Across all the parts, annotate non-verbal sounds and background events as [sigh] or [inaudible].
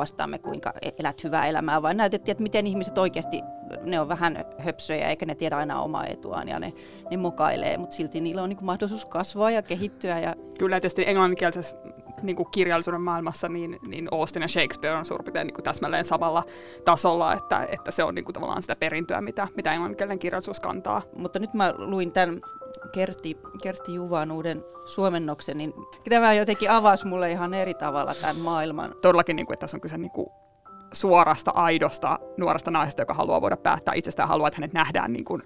Opastamme kuinka e- elät hyvää elämää, vaan näytettiin, että miten ihmiset oikeasti, ne on vähän höpsöjä eikä ne tiedä aina omaa etuaan ja ne, ne mokailee, mutta silti niillä on niin kuin mahdollisuus kasvaa ja kehittyä. Ja... Kyllä tietysti englanninkielisessä niin kuin kirjallisuuden maailmassa niin, niin Austin ja Shakespeare on suurin piirtein niin kuin täsmälleen samalla tasolla, että, että se on niin kuin tavallaan sitä perintöä, mitä, mitä englanninkielinen kirjallisuus kantaa. Mutta nyt mä luin tämän Kersti, Kersti Juvan uuden suomennoksen, niin tämä jotenkin avasi mulle ihan eri tavalla tämän maailman. Todellakin, niin kuin, että tässä on kyse niin kuin suorasta, aidosta, nuoresta naisesta, joka haluaa voida päättää itsestään, haluaa, että hänet nähdään niin kuin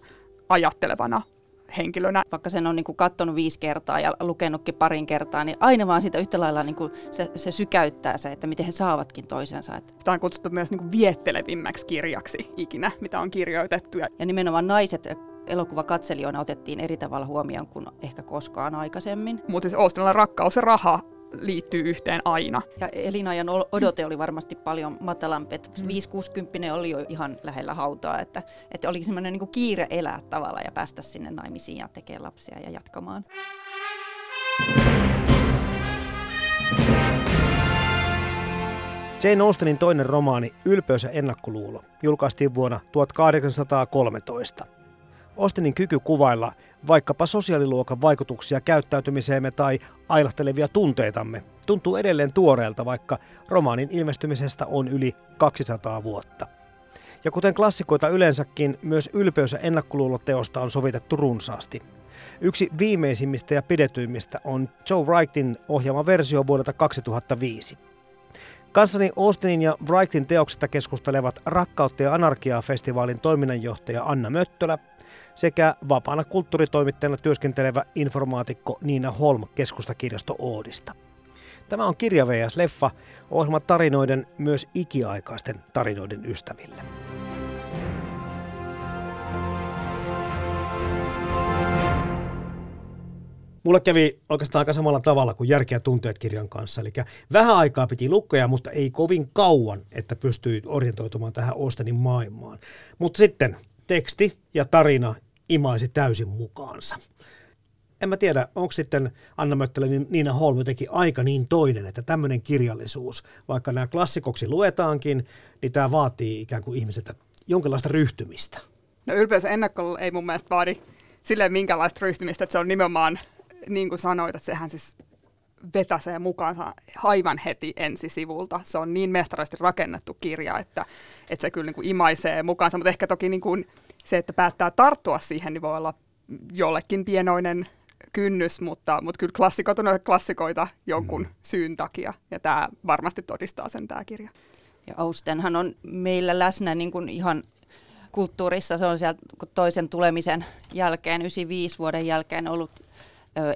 ajattelevana henkilönä. Vaikka sen on niin kuin katsonut viisi kertaa ja lukenutkin parin kertaa, niin aina vaan sitä yhtä lailla niin kuin se, se sykäyttää se, että miten he saavatkin toisensa. Tämä on kutsuttu myös niin kuin viettelevimmäksi kirjaksi ikinä, mitä on kirjoitettu. Ja nimenomaan naiset elokuvakatselijoina otettiin eri tavalla huomioon kuin ehkä koskaan aikaisemmin. Mutta siis Austinilla rakkaus ja raha liittyy yhteen aina. Ja elinajan odote oli varmasti paljon matalampi. että 5-60 oli jo ihan lähellä hautaa, että, että oli semmoinen niin kiire elää tavalla ja päästä sinne naimisiin ja tekemään lapsia ja jatkamaan. Jane Austenin toinen romaani Ylpeys ja ennakkoluulo julkaistiin vuonna 1813. Austenin kyky kuvailla vaikkapa sosiaaliluokan vaikutuksia käyttäytymiseemme tai ailahtelevia tunteitamme tuntuu edelleen tuoreelta, vaikka romaanin ilmestymisestä on yli 200 vuotta. Ja kuten klassikoita yleensäkin, myös ylpeys- ja ennakkoluuloteosta on sovitettu runsaasti. Yksi viimeisimmistä ja pidetyimmistä on Joe Wrightin ohjaama versio vuodelta 2005. Kanssani Austinin ja Wrightin teoksesta keskustelevat Rakkautta ja anarkiaa-festivaalin toiminnanjohtaja Anna Möttölä sekä vapaana kulttuuritoimittajana työskentelevä informaatikko Niina Holm keskustakirjasto Oodista. Tämä on Kirja VS Leffa, ohjelma tarinoiden myös ikiaikaisten tarinoiden ystäville. Mulle kävi oikeastaan aika samalla tavalla kuin Järkeä tunteet kirjan kanssa. Eli vähän aikaa piti lukea, mutta ei kovin kauan, että pystyi orientoitumaan tähän Austenin maailmaan. Mutta sitten teksti ja tarina imaisi täysin mukaansa. En mä tiedä, onko sitten Anna Möttälä niin Niina Holm jotenkin aika niin toinen, että tämmöinen kirjallisuus, vaikka nämä klassikoksi luetaankin, niin tämä vaatii ikään kuin ihmiseltä jonkinlaista ryhtymistä. No ylpeys ja ennakkoluulo ei mun mielestä vaadi silleen minkälaista ryhtymistä, että se on nimenomaan, niin kuin sanoit, että sehän siis vetäsee mukaansa aivan heti ensisivulta. Se on niin mestarisesti rakennettu kirja, että, että se kyllä niin kuin imaisee mukaansa, mutta ehkä toki niin kuin se, että päättää tarttua siihen, niin voi olla jollekin pienoinen kynnys, mutta, mutta kyllä klassikot on klassikoita jonkun mm. syyn takia, ja tämä varmasti todistaa sen tämä kirja. Ja Austenhan on meillä läsnä niin kuin ihan kulttuurissa. Se on sieltä toisen tulemisen jälkeen, 95 vuoden jälkeen ollut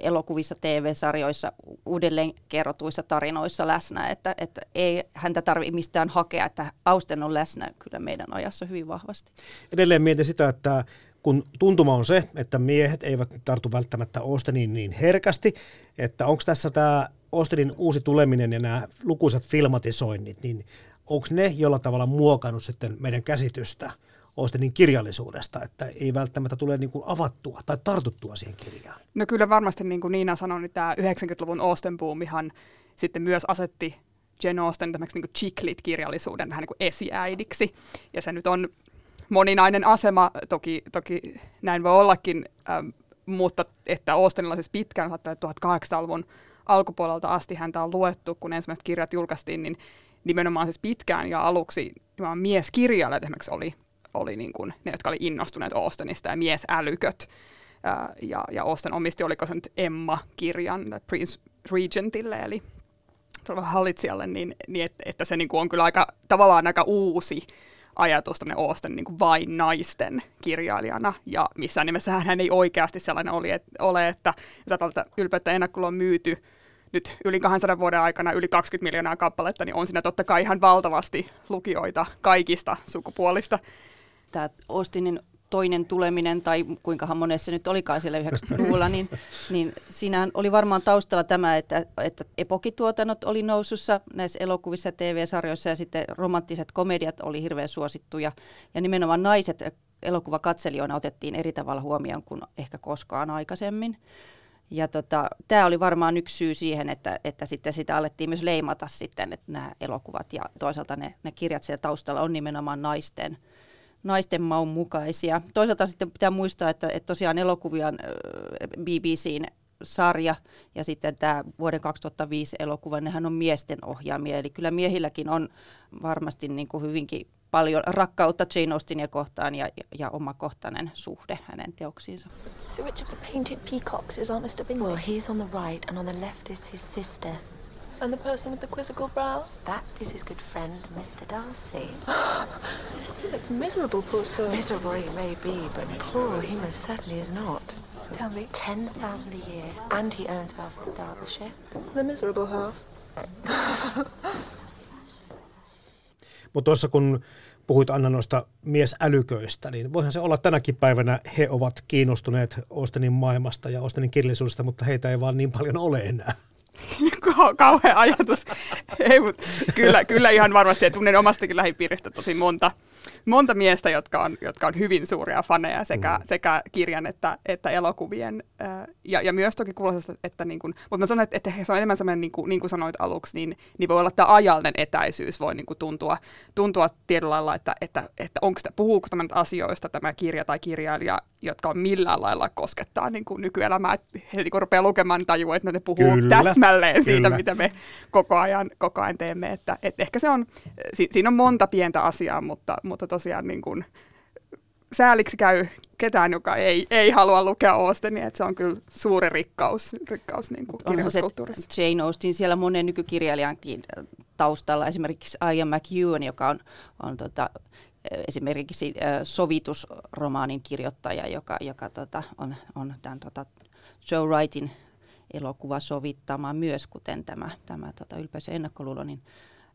elokuvissa, TV-sarjoissa, uudelleen kerrotuissa tarinoissa läsnä, että, että ei häntä tarvitse mistään hakea, että Austen on läsnä kyllä meidän ajassa hyvin vahvasti. Edelleen mietin sitä, että kun tuntuma on se, että miehet eivät tartu välttämättä Austeniin niin herkästi, että onko tässä tämä Austenin uusi tuleminen ja nämä lukuisat filmatisoinnit, niin onko ne jollain tavalla muokannut sitten meidän käsitystä Austenin kirjallisuudesta, että ei välttämättä tule niin kuin avattua tai tartuttua siihen kirjaan? No kyllä varmasti, niin kuin Niina sanoi, niin tämä 90-luvun Austen boomihan sitten myös asetti Jane Austen tämmöiseksi niin chick-lit-kirjallisuuden vähän niin kuin esiäidiksi. Ja se nyt on moninainen asema, toki, toki näin voi ollakin, ähm, mutta että Austenilla siis pitkään, 1800-luvun alkupuolelta asti häntä on luettu, kun ensimmäiset kirjat julkaistiin, niin nimenomaan siis pitkään ja aluksi mieskirjailijat esimerkiksi oli oli niin kuin ne, jotka oli innostuneet Austenista ja miesälyköt. Ja, ja Austen omisti, oliko se nyt Emma-kirjan Prince Regentille, eli hallitsijalle, niin, niin että, että se niin kuin on kyllä aika, tavallaan aika uusi ajatus tänne Austen niin kuin vain naisten kirjailijana, ja missään nimessä hän ei oikeasti sellainen oli, et, ole, että jos ajatellaan, ylpeyttä ennakkoa on myyty nyt yli 200 vuoden aikana yli 20 miljoonaa kappaletta, niin on siinä totta kai ihan valtavasti lukijoita kaikista sukupuolista. Tämä Austinin toinen tuleminen, tai kuinkahan monessa nyt olikaan siellä 90-luvulla, niin, niin siinähän oli varmaan taustalla tämä, että, että epokituotannot oli nousussa näissä elokuvissa ja TV-sarjoissa, ja sitten romanttiset komediat oli hirveän suosittuja, ja nimenomaan naiset elokuvakatselijoina otettiin eri tavalla huomioon kuin ehkä koskaan aikaisemmin. Ja tota, tämä oli varmaan yksi syy siihen, että, että sitten sitä alettiin myös leimata sitten, että nämä elokuvat ja toisaalta ne, ne kirjat siellä taustalla on nimenomaan naisten, naisten maun mukaisia. Toisaalta sitten pitää muistaa, että, että tosiaan elokuvia BBCn sarja ja sitten tämä vuoden 2005 elokuva, nehän on miesten ohjaamia, eli kyllä miehilläkin on varmasti niin kuin hyvinkin paljon rakkautta Jane Austenia kohtaan ja, ja omakohtainen suhde hänen teoksiinsa. So which of the painted peacocks is our Mr. Bingley? Well, he's on the right and on the left is his sister. And the person with the quizzical brow? That is his good friend, Mr. Darcy. [gasps] looks miserable, poor soul. Miserable he may be, but poor he most certainly is not. Tell me. 10,000 a year. And he owns half of Derbyshire. The miserable half. [laughs] Mutta tuossa kun puhuit Anna noista miesälyköistä, niin voihan se olla tänäkin päivänä he ovat kiinnostuneet Ostenin maailmasta ja Ostenin kirjallisuudesta, mutta heitä ei vaan niin paljon ole enää. [laughs] kauhean ajatus. Ei, mutta kyllä, kyllä ihan varmasti, että tunnen omastakin lähipiiristä tosi monta, monta miestä, jotka on, jotka on hyvin suuria faneja sekä, mm. sekä kirjan että, että elokuvien. Ja, ja myös toki kuulostaa, että, niin kuin, mutta mä sanon, että, että se on enemmän sellainen, niin kuin, niin kuin sanoit aluksi, niin, niin voi olla, että ajallinen etäisyys voi niin kuin tuntua, tuntua tietyllä lailla, että, että, että onko sitä, puhuuko tämä asioista tämä kirja tai kirjailija, jotka on millään lailla koskettaa niin kuin nykyelämää. Että he niin rupeaa lukemaan, niin tajuu, että ne puhuu Kyllä. täsmälleen siitä, Kyllä. mitä me koko ajan, koko ajan teemme. Että, että ehkä se on, si, siinä on monta pientä asiaa, mutta, mutta tosiaan niin kuin, sääliksi käy ketään, joka ei, ei halua lukea Austenia, että se on kyllä suuri rikkaus, rikkaus niin kuin kirjallisuuskulttuurissa. Jane Austen siellä monen nykykirjailijankin taustalla, esimerkiksi Ian McEwan, joka on, on tota, esimerkiksi sovitusromaanin kirjoittaja, joka, joka tota, on, on tämän tota, Joe Wrightin elokuva sovittama myös, kuten tämä, tämä tota, ylpeys ja ennakkoluulo, niin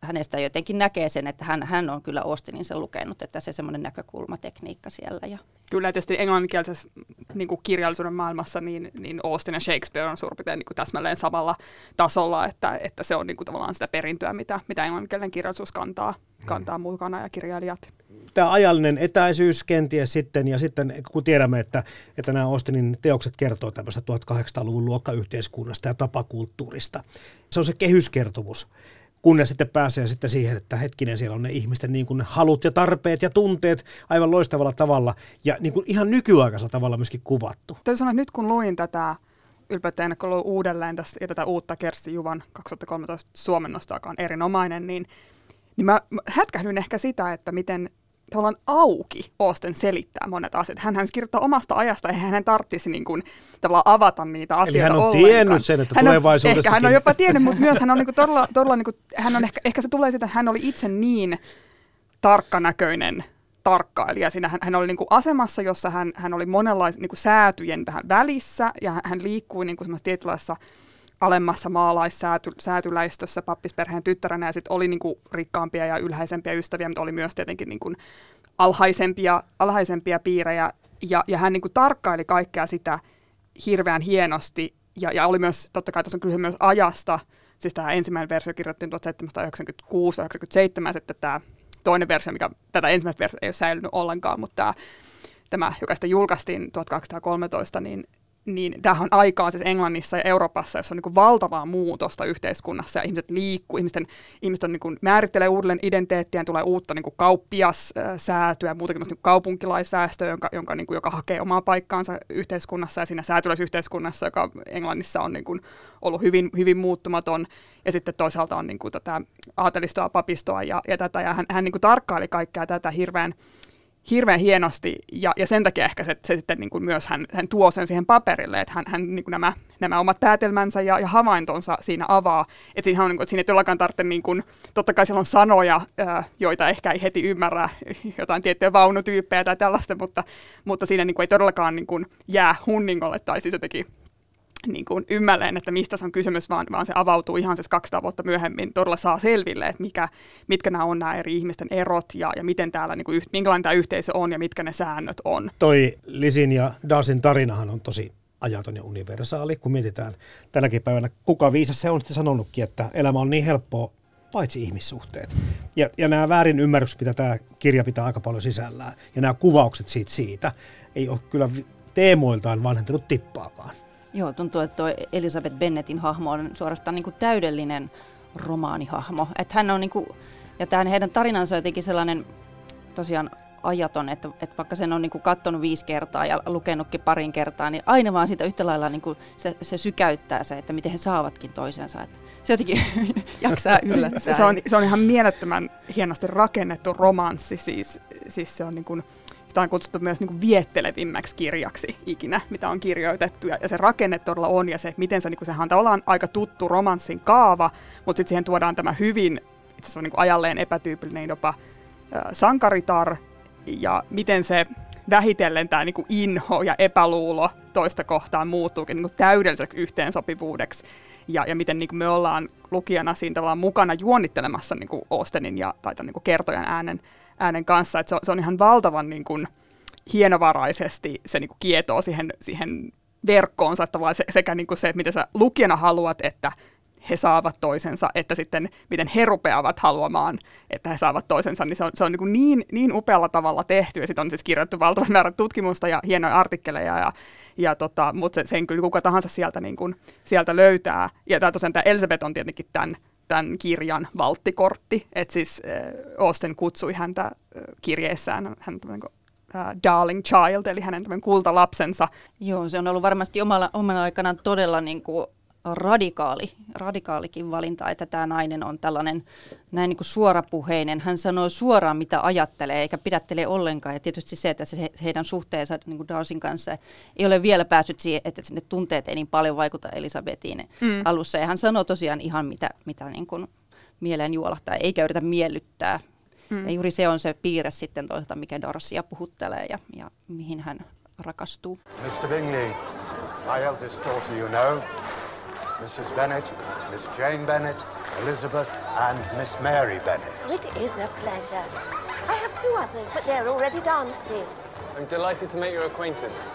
hänestä jotenkin näkee sen, että hän, hän on kyllä Austeninsa lukenut, että se semmoinen näkökulmatekniikka siellä. Ja. Kyllä, tietysti englanninkielisessä niin kuin kirjallisuuden maailmassa niin, niin Austin ja Shakespeare on suurin piirtein niin täsmälleen samalla tasolla, että, että se on niin kuin, tavallaan sitä perintöä, mitä, mitä englanninkielinen kirjallisuus kantaa, kantaa mukana ja kirjailijat tämä ajallinen etäisyys kenties sitten, ja sitten kun tiedämme, että, että nämä Austinin teokset kertoo tämmöistä 1800-luvun luokkayhteiskunnasta ja tapakulttuurista. Se on se kehyskertomus, kunnes sitten pääsee sitten siihen, että hetkinen, siellä on ne ihmisten niin kuin halut ja tarpeet ja tunteet aivan loistavalla tavalla, ja niin kuin ihan nykyaikaisella tavalla myöskin kuvattu. Täytyy sanoa, että nyt kun luin tätä ylpeyttä uudelleen tässä, ja tätä uutta Kersti Juvan 2013 suomennosta, joka on erinomainen, niin, niin mä hätkähdyin ehkä sitä, että miten tavallaan auki Austen selittää monet asiat. Hän, hän kirjoittaa omasta ajasta, ja hän tarvitsisi niin kuin, tavallaan avata niitä asioita Eli hän on ollenkaan. tiennyt sen, että hän tulevaisuudessakin... Ehkä hän on jopa tiennyt, mutta myös hän on niin kuin todella, todella niin kuin, hän on ehkä, ehkä se tulee siitä, että hän oli itse niin tarkkanäköinen tarkkailija. Siinä hän, hän oli niin kuin asemassa, jossa hän, hän oli monenlaisen niin kuin säätyjen vähän välissä, ja hän, hän liikkui niin kuin tietynlaisessa alemmassa maalaissäätyläistössä pappisperheen tyttärenä ja sitten oli niinku rikkaampia ja ylhäisempiä ystäviä, mutta oli myös tietenkin niinku alhaisempia, alhaisempia piirejä. Ja, ja hän niinku tarkkaili kaikkea sitä hirveän hienosti ja, ja oli myös, totta kai tässä on kyse myös ajasta, siis tämä ensimmäinen versio kirjoitettiin 1796-97, sitten tämä toinen versio, mikä tätä ensimmäistä versiota ei ole säilynyt ollenkaan, mutta tämä, tämä joka sitten julkaistiin 1213, niin niin tämähän on aikaa siis Englannissa ja Euroopassa, jossa on niin valtavaa muutosta yhteiskunnassa ja ihmiset liikkuu, ihmisten, ihmiset on niin kuin, määrittelee uudelleen identiteettiä, tulee uutta niin kuin kauppiassäätyä ja muutenkin niin kaupunkilaisväestöä, jonka, jonka, niin kuin, joka hakee omaa paikkaansa yhteiskunnassa ja siinä säätyläisyhteiskunnassa, joka Englannissa on niin kuin, ollut hyvin, hyvin muuttumaton. Ja sitten toisaalta on niin kuin, tätä aatelistoa, papistoa ja, ja tätä. Ja hän, hän niin kuin, tarkkaili kaikkea tätä hirveän hirveän hienosti, ja, ja sen takia ehkä se, se sitten niin kuin myös hän, hän tuo sen siihen paperille, että hän, hän niin kuin nämä, nämä omat päätelmänsä ja, ja havaintonsa siinä avaa, että siinä, on, niin kuin, siinä ei todellakaan tarvitse, niin kuin, totta kai siellä on sanoja, joita ehkä ei heti ymmärrä, [laughs] jotain tiettyjä vaunutyyppejä tai tällaista, mutta, mutta siinä niin kuin, ei todellakaan niin kuin, jää hunningolle tai siis jotenkin niin kuin ymmälleen, että mistä se on kysymys, vaan, vaan se avautuu ihan siis 200 vuotta myöhemmin, todella saa selville, että mikä, mitkä nämä on nämä eri ihmisten erot ja, ja miten täällä, niin kuin, minkälainen tämä yhteisö on ja mitkä ne säännöt on. Toi Lisin ja Darsin tarinahan on tosi ajaton ja universaali, kun mietitään tänäkin päivänä, kuka viisas se on sitten sanonutkin, että elämä on niin helppoa, paitsi ihmissuhteet. Ja, ja nämä väärin ymmärrykset, mitä tämä kirja pitää aika paljon sisällään, ja nämä kuvaukset siitä, siitä ei ole kyllä teemoiltaan vanhentunut tippaakaan. Joo, tuntuu, että tuo Elisabeth Bennettin hahmo on suorastaan niin kuin täydellinen romaanihahmo. Että hän on niin kuin, ja tämän heidän tarinansa on jotenkin sellainen tosiaan ajaton, että, että vaikka sen on niin katsonut viisi kertaa ja lukenutkin parin kertaa, niin aina vaan sitä yhtä lailla niin kuin se, se sykäyttää se, että miten he saavatkin toisensa. Että se jotenkin [laughs] jaksaa yllättää. Se on, se on ihan mielettömän hienosti rakennettu romanssi, siis, siis se on niin kuin, Sitä on kutsuttu myös niin kuin viettelevimmäksi kirjaksi ikinä, mitä on kirjoitettu. Ja, ja se rakenne todella on, ja se, miten se, niin kuin, sehän on aika tuttu romanssin kaava, mutta sitten siihen tuodaan tämä hyvin, itse asiassa on niin kuin ajalleen epätyypillinen jopa äh, sankaritar, ja miten se vähitellen tämä niin inho ja epäluulo toista kohtaan muuttuukin niin täydelliseksi yhteensopivuudeksi. Ja, ja miten niin me ollaan lukijana siinä tavallaan mukana juonnittelemassa niin Austenin ja tai tämän, niin kertojan äänen, äänen kanssa. Et se, on, se on ihan valtavan niin kuin, hienovaraisesti se niin kuin kietoo siihen, siihen verkkoonsa, että se, sekä niin kuin se, mitä sä lukijana haluat, että he saavat toisensa, että sitten miten he rupeavat haluamaan, että he saavat toisensa, niin se on, se on niin, niin, niin upealla tavalla tehty, ja sitten on siis kirjoittu valtavan määrä tutkimusta ja hienoja artikkeleja, ja, ja tota, mutta se, sen kyllä kuka tahansa sieltä, niin kuin, sieltä löytää. Ja tämä tosiaan tämä Elisabeth on tietenkin tämän, tämän kirjan valttikortti, että siis äh, kutsui häntä äh, kirjeessään, hän uh, darling child, eli hänen kultalapsensa. Joo, se on ollut varmasti omalla, omana aikanaan todella niin kuin radikaali, radikaalikin valinta, että tämä nainen on tällainen näin niin kuin suorapuheinen. Hän sanoo suoraan, mitä ajattelee, eikä pidättele ollenkaan. Ja tietysti se, että se heidän suhteensa niin kuin Darsin kanssa ei ole vielä päässyt siihen, että ne tunteet ei niin paljon vaikuta Elisabetiin mm. alussa. Ja hän sanoo tosiaan ihan, mitä, mitä niin kuin mieleen juolahtaa, eikä yritä miellyttää. Mm. Ja juuri se on se piirre sitten toisaalta, mikä Darcia puhuttelee ja, ja mihin hän rakastuu. Mr. Bingley, my eldest daughter you know, Mrs. Bennet, Miss Jane Bennet, Elizabeth, and Miss Mary Bennet. It is a pleasure. I have two others, but they're already dancing. I'm delighted to make your acquaintance.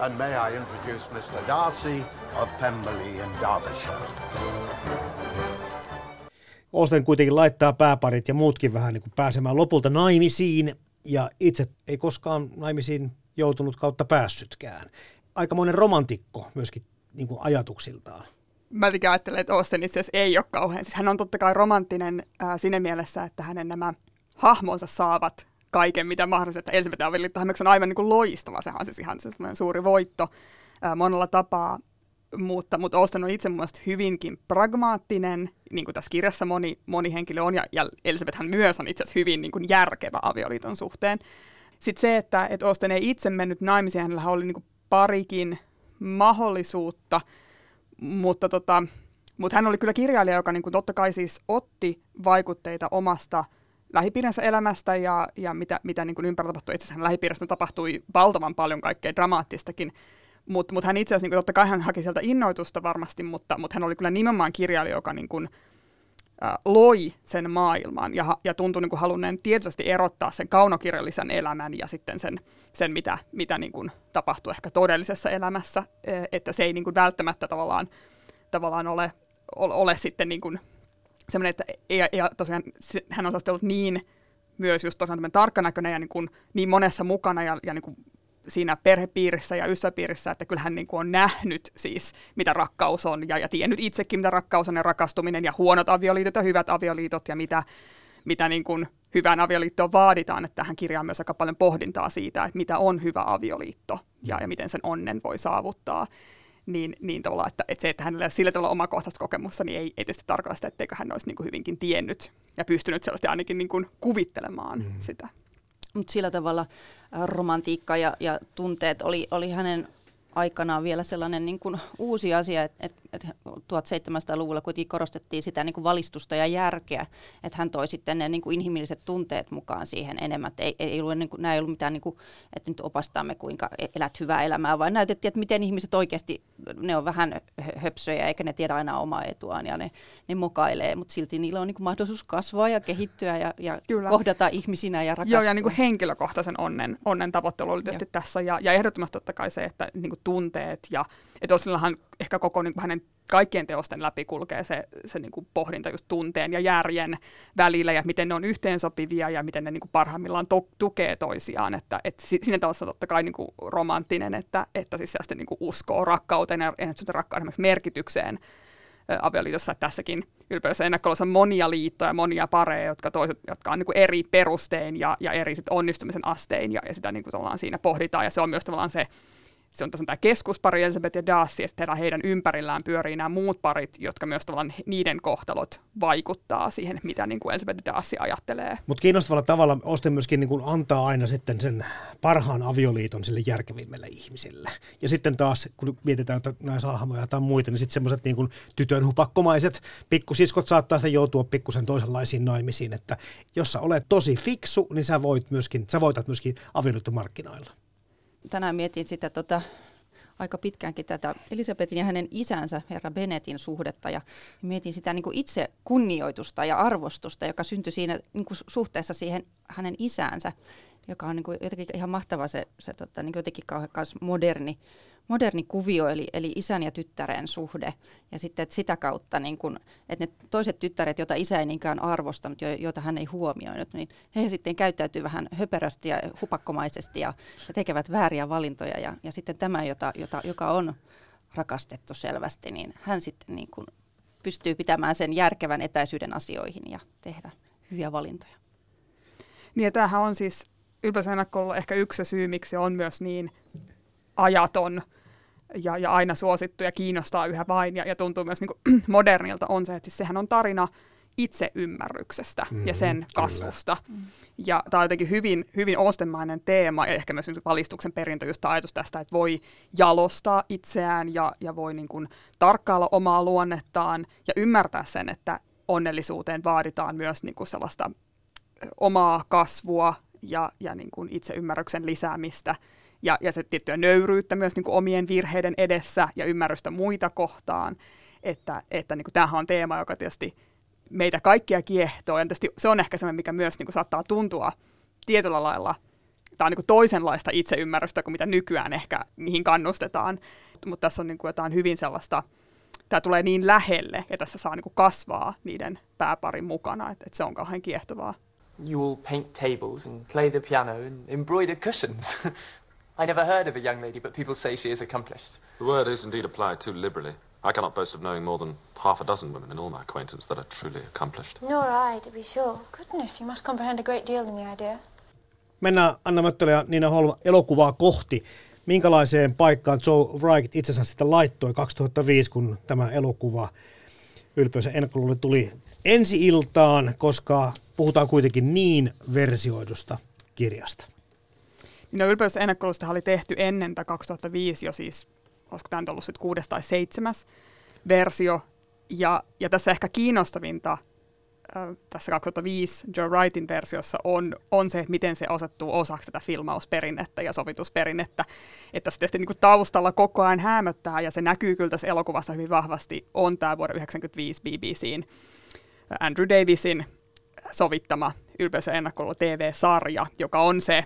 And may I introduce Mr. Darcy of Pemberley in Derbyshire. Austen kuitenkin laittaa pääparit ja muutkin vähän niin kuin pääsemään lopulta naimisiin, ja itse ei koskaan naimisiin joutunut kautta päässytkään. Aikamoinen romantikko myöskin niin kuin ajatuksiltaan mä ajattelen, että Austen itse asiassa ei ole kauhean. Siis hän on totta kai romanttinen ää, siinä mielessä, että hänen nämä hahmonsa saavat kaiken, mitä mahdollista. Elisabeth avioliitto on aivan niin kuin loistava. Sehän on siis ihan se suuri voitto ää, monella tapaa. Mutta, mutta Austen on itse mielestä hyvinkin pragmaattinen, niin kuin tässä kirjassa moni, moni henkilö on, ja, ja hän myös on itse asiassa hyvin niin kuin järkevä avioliiton suhteen. Sitten se, että, että Austen ei itse mennyt naimisiin, hänellä oli niin kuin parikin mahdollisuutta – mutta tota, mutta hän oli kyllä kirjailija, joka niin kuin totta kai siis otti vaikutteita omasta lähipiirinsä elämästä ja, ja mitä, mitä niin kuin ympärillä tapahtui. Itse asiassa lähipiirissä tapahtui valtavan paljon kaikkea dramaattistakin, mutta mut hän itse asiassa, niin kuin, totta kai hän haki sieltä innoitusta varmasti, mutta, mutta hän oli kyllä nimenomaan kirjailija, joka niin kuin, loi sen maailman ja, ja tuntui niin kuin halunneen tietysti erottaa sen kaunokirjallisen elämän ja sitten sen, sen mitä, mitä niin kuin tapahtuu ehkä todellisessa elämässä, että se ei niin kuin välttämättä tavallaan, tavallaan ole, ole, ole sitten niin kuin semmoinen, että ei, ei, tosiaan hän on ollut niin myös just tosiaan tarkkanäköinen ja niin, kuin, niin monessa mukana ja, ja niin kuin siinä perhepiirissä ja ystäväpiirissä, että kyllähän niin kuin on nähnyt siis, mitä rakkaus on ja, ja tiennyt itsekin, mitä rakkaus on ja rakastuminen ja huonot avioliitot ja hyvät avioliitot ja mitä, mitä niin kuin hyvään avioliittoon vaaditaan, että tähän kirjaan myös aika paljon pohdintaa siitä, että mitä on hyvä avioliitto ja, ja miten sen onnen voi saavuttaa. Niin, niin tavallaan, että, että se, että hänellä sillä tavalla omakohtaista kokemusta, niin ei, ei tietysti tarkoita sitä, etteikö hän olisi niin kuin hyvinkin tiennyt ja pystynyt sellaisesti ainakin niin kuin kuvittelemaan mm. sitä. Mutta sillä tavalla romantiikka ja, ja tunteet oli, oli hänen aikanaan vielä sellainen niin kuin uusi asia, että, että 1700-luvulla kuitenkin korostettiin sitä niin kuin valistusta ja järkeä, että hän toi sitten ne niin kuin inhimilliset tunteet mukaan siihen enemmän. Että ei, ei ollut, niin kuin, nämä ei ollut mitään, niin kuin, että nyt opastamme kuinka elät hyvää elämää, vaan näytettiin, että miten ihmiset oikeasti, ne on vähän höpsöjä eikä ne tiedä aina omaa etuaan ja ne, ne mokailee, mutta silti niillä on niin kuin mahdollisuus kasvaa ja kehittyä ja, ja kohdata ihmisinä ja rakastua. Joo, ja niin kuin henkilökohtaisen onnen, onnen tavoittelu oli tietysti Joo. tässä ja, ja ehdottomasti totta kai se, että niin kuin tunteet ja että Oslillahan ehkä koko niin kuin hänen kaikkien teosten läpi kulkee se, se niin kuin pohdinta just tunteen ja järjen välillä ja miten ne on yhteensopivia ja miten ne niin kuin parhaimmillaan to- tukee toisiaan. Että, että siinä tavalla totta kai niin kuin romanttinen, että, että siis niin kuin uskoo rakkauteen ja rakkauden merkitykseen avioliitossa, että tässäkin ylpeydessä ennakkolussa on monia liittoja, ja monia pareja, jotka, toiset, jotka on niin kuin eri perustein ja, ja eri sit onnistumisen astein, ja, ja sitä niin kuin siinä pohditaan, ja se on myös tavallaan se se on tässä tämä keskuspari Elisabeth ja Darcy, sitten heidän ympärillään pyörii nämä muut parit, jotka myös tavallaan niiden kohtalot vaikuttaa siihen, mitä niin kuin Elisabeth ja Darcy ajattelee. Mutta kiinnostavalla tavalla Osten myöskin niin kuin antaa aina sitten sen parhaan avioliiton sille järkevimmälle ihmisille. Ja sitten taas, kun mietitään että näitä hahmoja tai muita, niin sitten semmoiset niin tytön hupakkomaiset pikkusiskot saattaa sitten joutua pikkusen toisenlaisiin naimisiin, että jos sä olet tosi fiksu, niin sä, voit myöskin, sä voitat myöskin avioliittomarkkinoilla tänään mietin sitä tota, aika pitkäänkin tätä Elisabetin ja hänen isänsä, herra Bennetin suhdetta, ja mietin sitä niin kuin itse kunnioitusta ja arvostusta, joka syntyi siinä niin kuin suhteessa siihen hänen isäänsä, joka on niin kuin jotenkin ihan mahtava se, se tota, niin jotenkin moderni moderni kuvio, eli, eli isän ja tyttären suhde. Ja sitten että sitä kautta, niin kun, että ne toiset tyttäret, joita isä ei niinkään arvostanut, jo, joita hän ei huomioinut, niin he sitten käyttäytyy vähän höperästi ja hupakkomaisesti ja, ja tekevät vääriä valintoja. Ja, ja sitten tämä, jota, jota, joka on rakastettu selvästi, niin hän sitten niin kun pystyy pitämään sen järkevän etäisyyden asioihin ja tehdä hyviä valintoja. Niin ja tämähän on siis ylpösennakko ehkä yksi syy, miksi on myös niin ajaton ja, ja aina suosittu ja kiinnostaa yhä vain ja, ja tuntuu myös niin kuin [clears throat] modernilta on se, että siis sehän on tarina itseymmärryksestä mm-hmm, ja sen kasvusta. Kyllä. Ja tämä on jotenkin hyvin, hyvin ostemainen teema ja ehkä myös niin valistuksen perintö, just ajatus tästä, että voi jalostaa itseään ja, ja voi niin kuin tarkkailla omaa luonnettaan ja ymmärtää sen, että onnellisuuteen vaaditaan myös niin kuin sellaista omaa kasvua ja, ja niin kuin itseymmärryksen lisäämistä – ja, ja se tiettyä nöyryyttä myös niin kuin omien virheiden edessä ja ymmärrystä muita kohtaan. Että, että niin kuin tämähän on teema, joka tietysti meitä kaikkia kiehtoo. Ja tietysti se on ehkä sellainen, mikä myös niin kuin saattaa tuntua tietyllä lailla, on niin kuin toisenlaista itseymmärrystä kuin mitä nykyään ehkä, mihin kannustetaan. Mutta tässä on niin kuin jotain hyvin sellaista, tämä tulee niin lähelle ja tässä saa niin kuin kasvaa niiden pääparin mukana, että, että se on kauhean kiehtovaa. You will paint tables and play the piano and embroider cushions. [laughs] I never heard of a young lady, but people say she is accomplished. The word is indeed applied too liberally. I cannot boast of knowing more than half a dozen women in all my acquaintance that are truly accomplished. Nor I, to be sure. Goodness, you must comprehend a great deal in the idea. Mennään Anna Möttölä ja Niina Holm elokuvaa kohti. Minkälaiseen paikkaan Joe Wright itse asiassa sitten laittoi 2005, kun tämä elokuva Ylpeys ennakkoluulle tuli ensi iltaan, koska puhutaan kuitenkin niin versioidusta kirjasta. No ylpeys ennakkolusta oli tehty ennen 2005 jo siis, olisiko tämä nyt ollut sitten kuudes tai seitsemäs versio. Ja, ja tässä ehkä kiinnostavinta tässä 2005 Joe Wrightin versiossa on, on se, että miten se osattuu osaksi tätä filmausperinnettä ja sovitusperinnettä. Että se tietysti niin kuin taustalla koko ajan hämöttää ja se näkyy kyllä tässä elokuvassa hyvin vahvasti, on tämä vuoden 1995 BBCn Andrew Davisin sovittama Ylpeys ja ennakkoluulo TV-sarja, joka on se,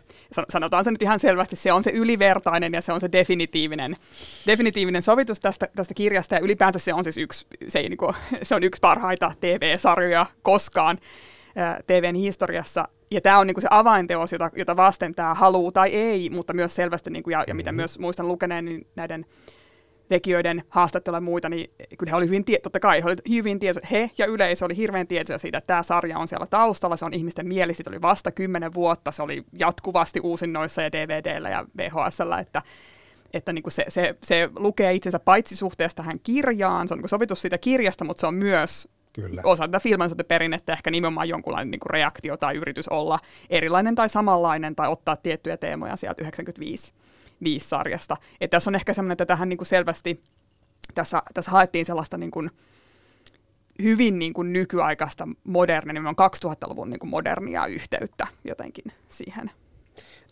sanotaan se nyt ihan selvästi, se on se ylivertainen ja se on se definitiivinen, definitiivinen sovitus tästä, tästä kirjasta ja ylipäänsä se on siis yksi, se, ei, niin kuin, [laughs] se on yksi parhaita TV-sarjoja koskaan äh, TVn historiassa. Ja tämä on niin kuin se avainteos, jota, jota vasten tämä haluu tai ei, mutta myös selvästi, niin kuin, ja, ja mitä mm-hmm. myös muistan lukeneen, niin näiden tekijöiden haastattelua ja muita, niin kyllä he oli hyvin, tie- totta kai he oli hyvin tietoisia, he ja yleisö oli hirveän tietoisia siitä, että tämä sarja on siellä taustalla, se on ihmisten mieli, siitä oli vasta kymmenen vuotta, se oli jatkuvasti uusinnoissa ja DVDllä ja VHSllä, että että niin kuin se, se, se lukee itsensä paitsi suhteesta tähän kirjaan, se on niin sovitus siitä kirjasta, mutta se on myös Kyllä. osa tätä filmansoiteperinnettä ehkä nimenomaan jonkunlainen niin reaktio tai yritys olla erilainen tai samanlainen tai ottaa tiettyjä teemoja sieltä 95 viisi sarjasta. Et tässä on ehkä semmoinen, että tähän niin kuin selvästi tässä, tässä haettiin sellaista niin kuin, hyvin niin kuin nykyaikaista modernia, nimenomaan 2000-luvun niin kuin modernia yhteyttä jotenkin siihen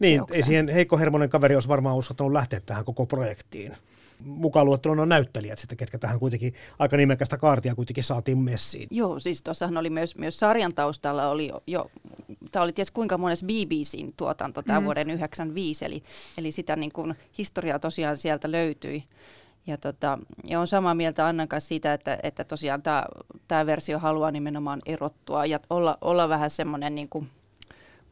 Niin, teokseen. ei siihen heikkohermonen kaveri olisi varmaan uskaltanut lähteä tähän koko projektiin. Mukaan luettuna on näyttelijät sitten, ketkä tähän kuitenkin aika nimekästä kaartia kuitenkin saatiin messiin. Joo, siis tuossahan oli myös, myös sarjan taustalla oli jo, jo tämä oli ties kuinka mones BBCn tuotanto tämä mm. vuoden 95, eli, eli sitä niin kuin historiaa tosiaan sieltä löytyi. Ja, tota, ja on samaa mieltä Annan kanssa siitä, että, että tosiaan tämä, tämä versio haluaa nimenomaan erottua ja olla, olla vähän semmoinen niin kuin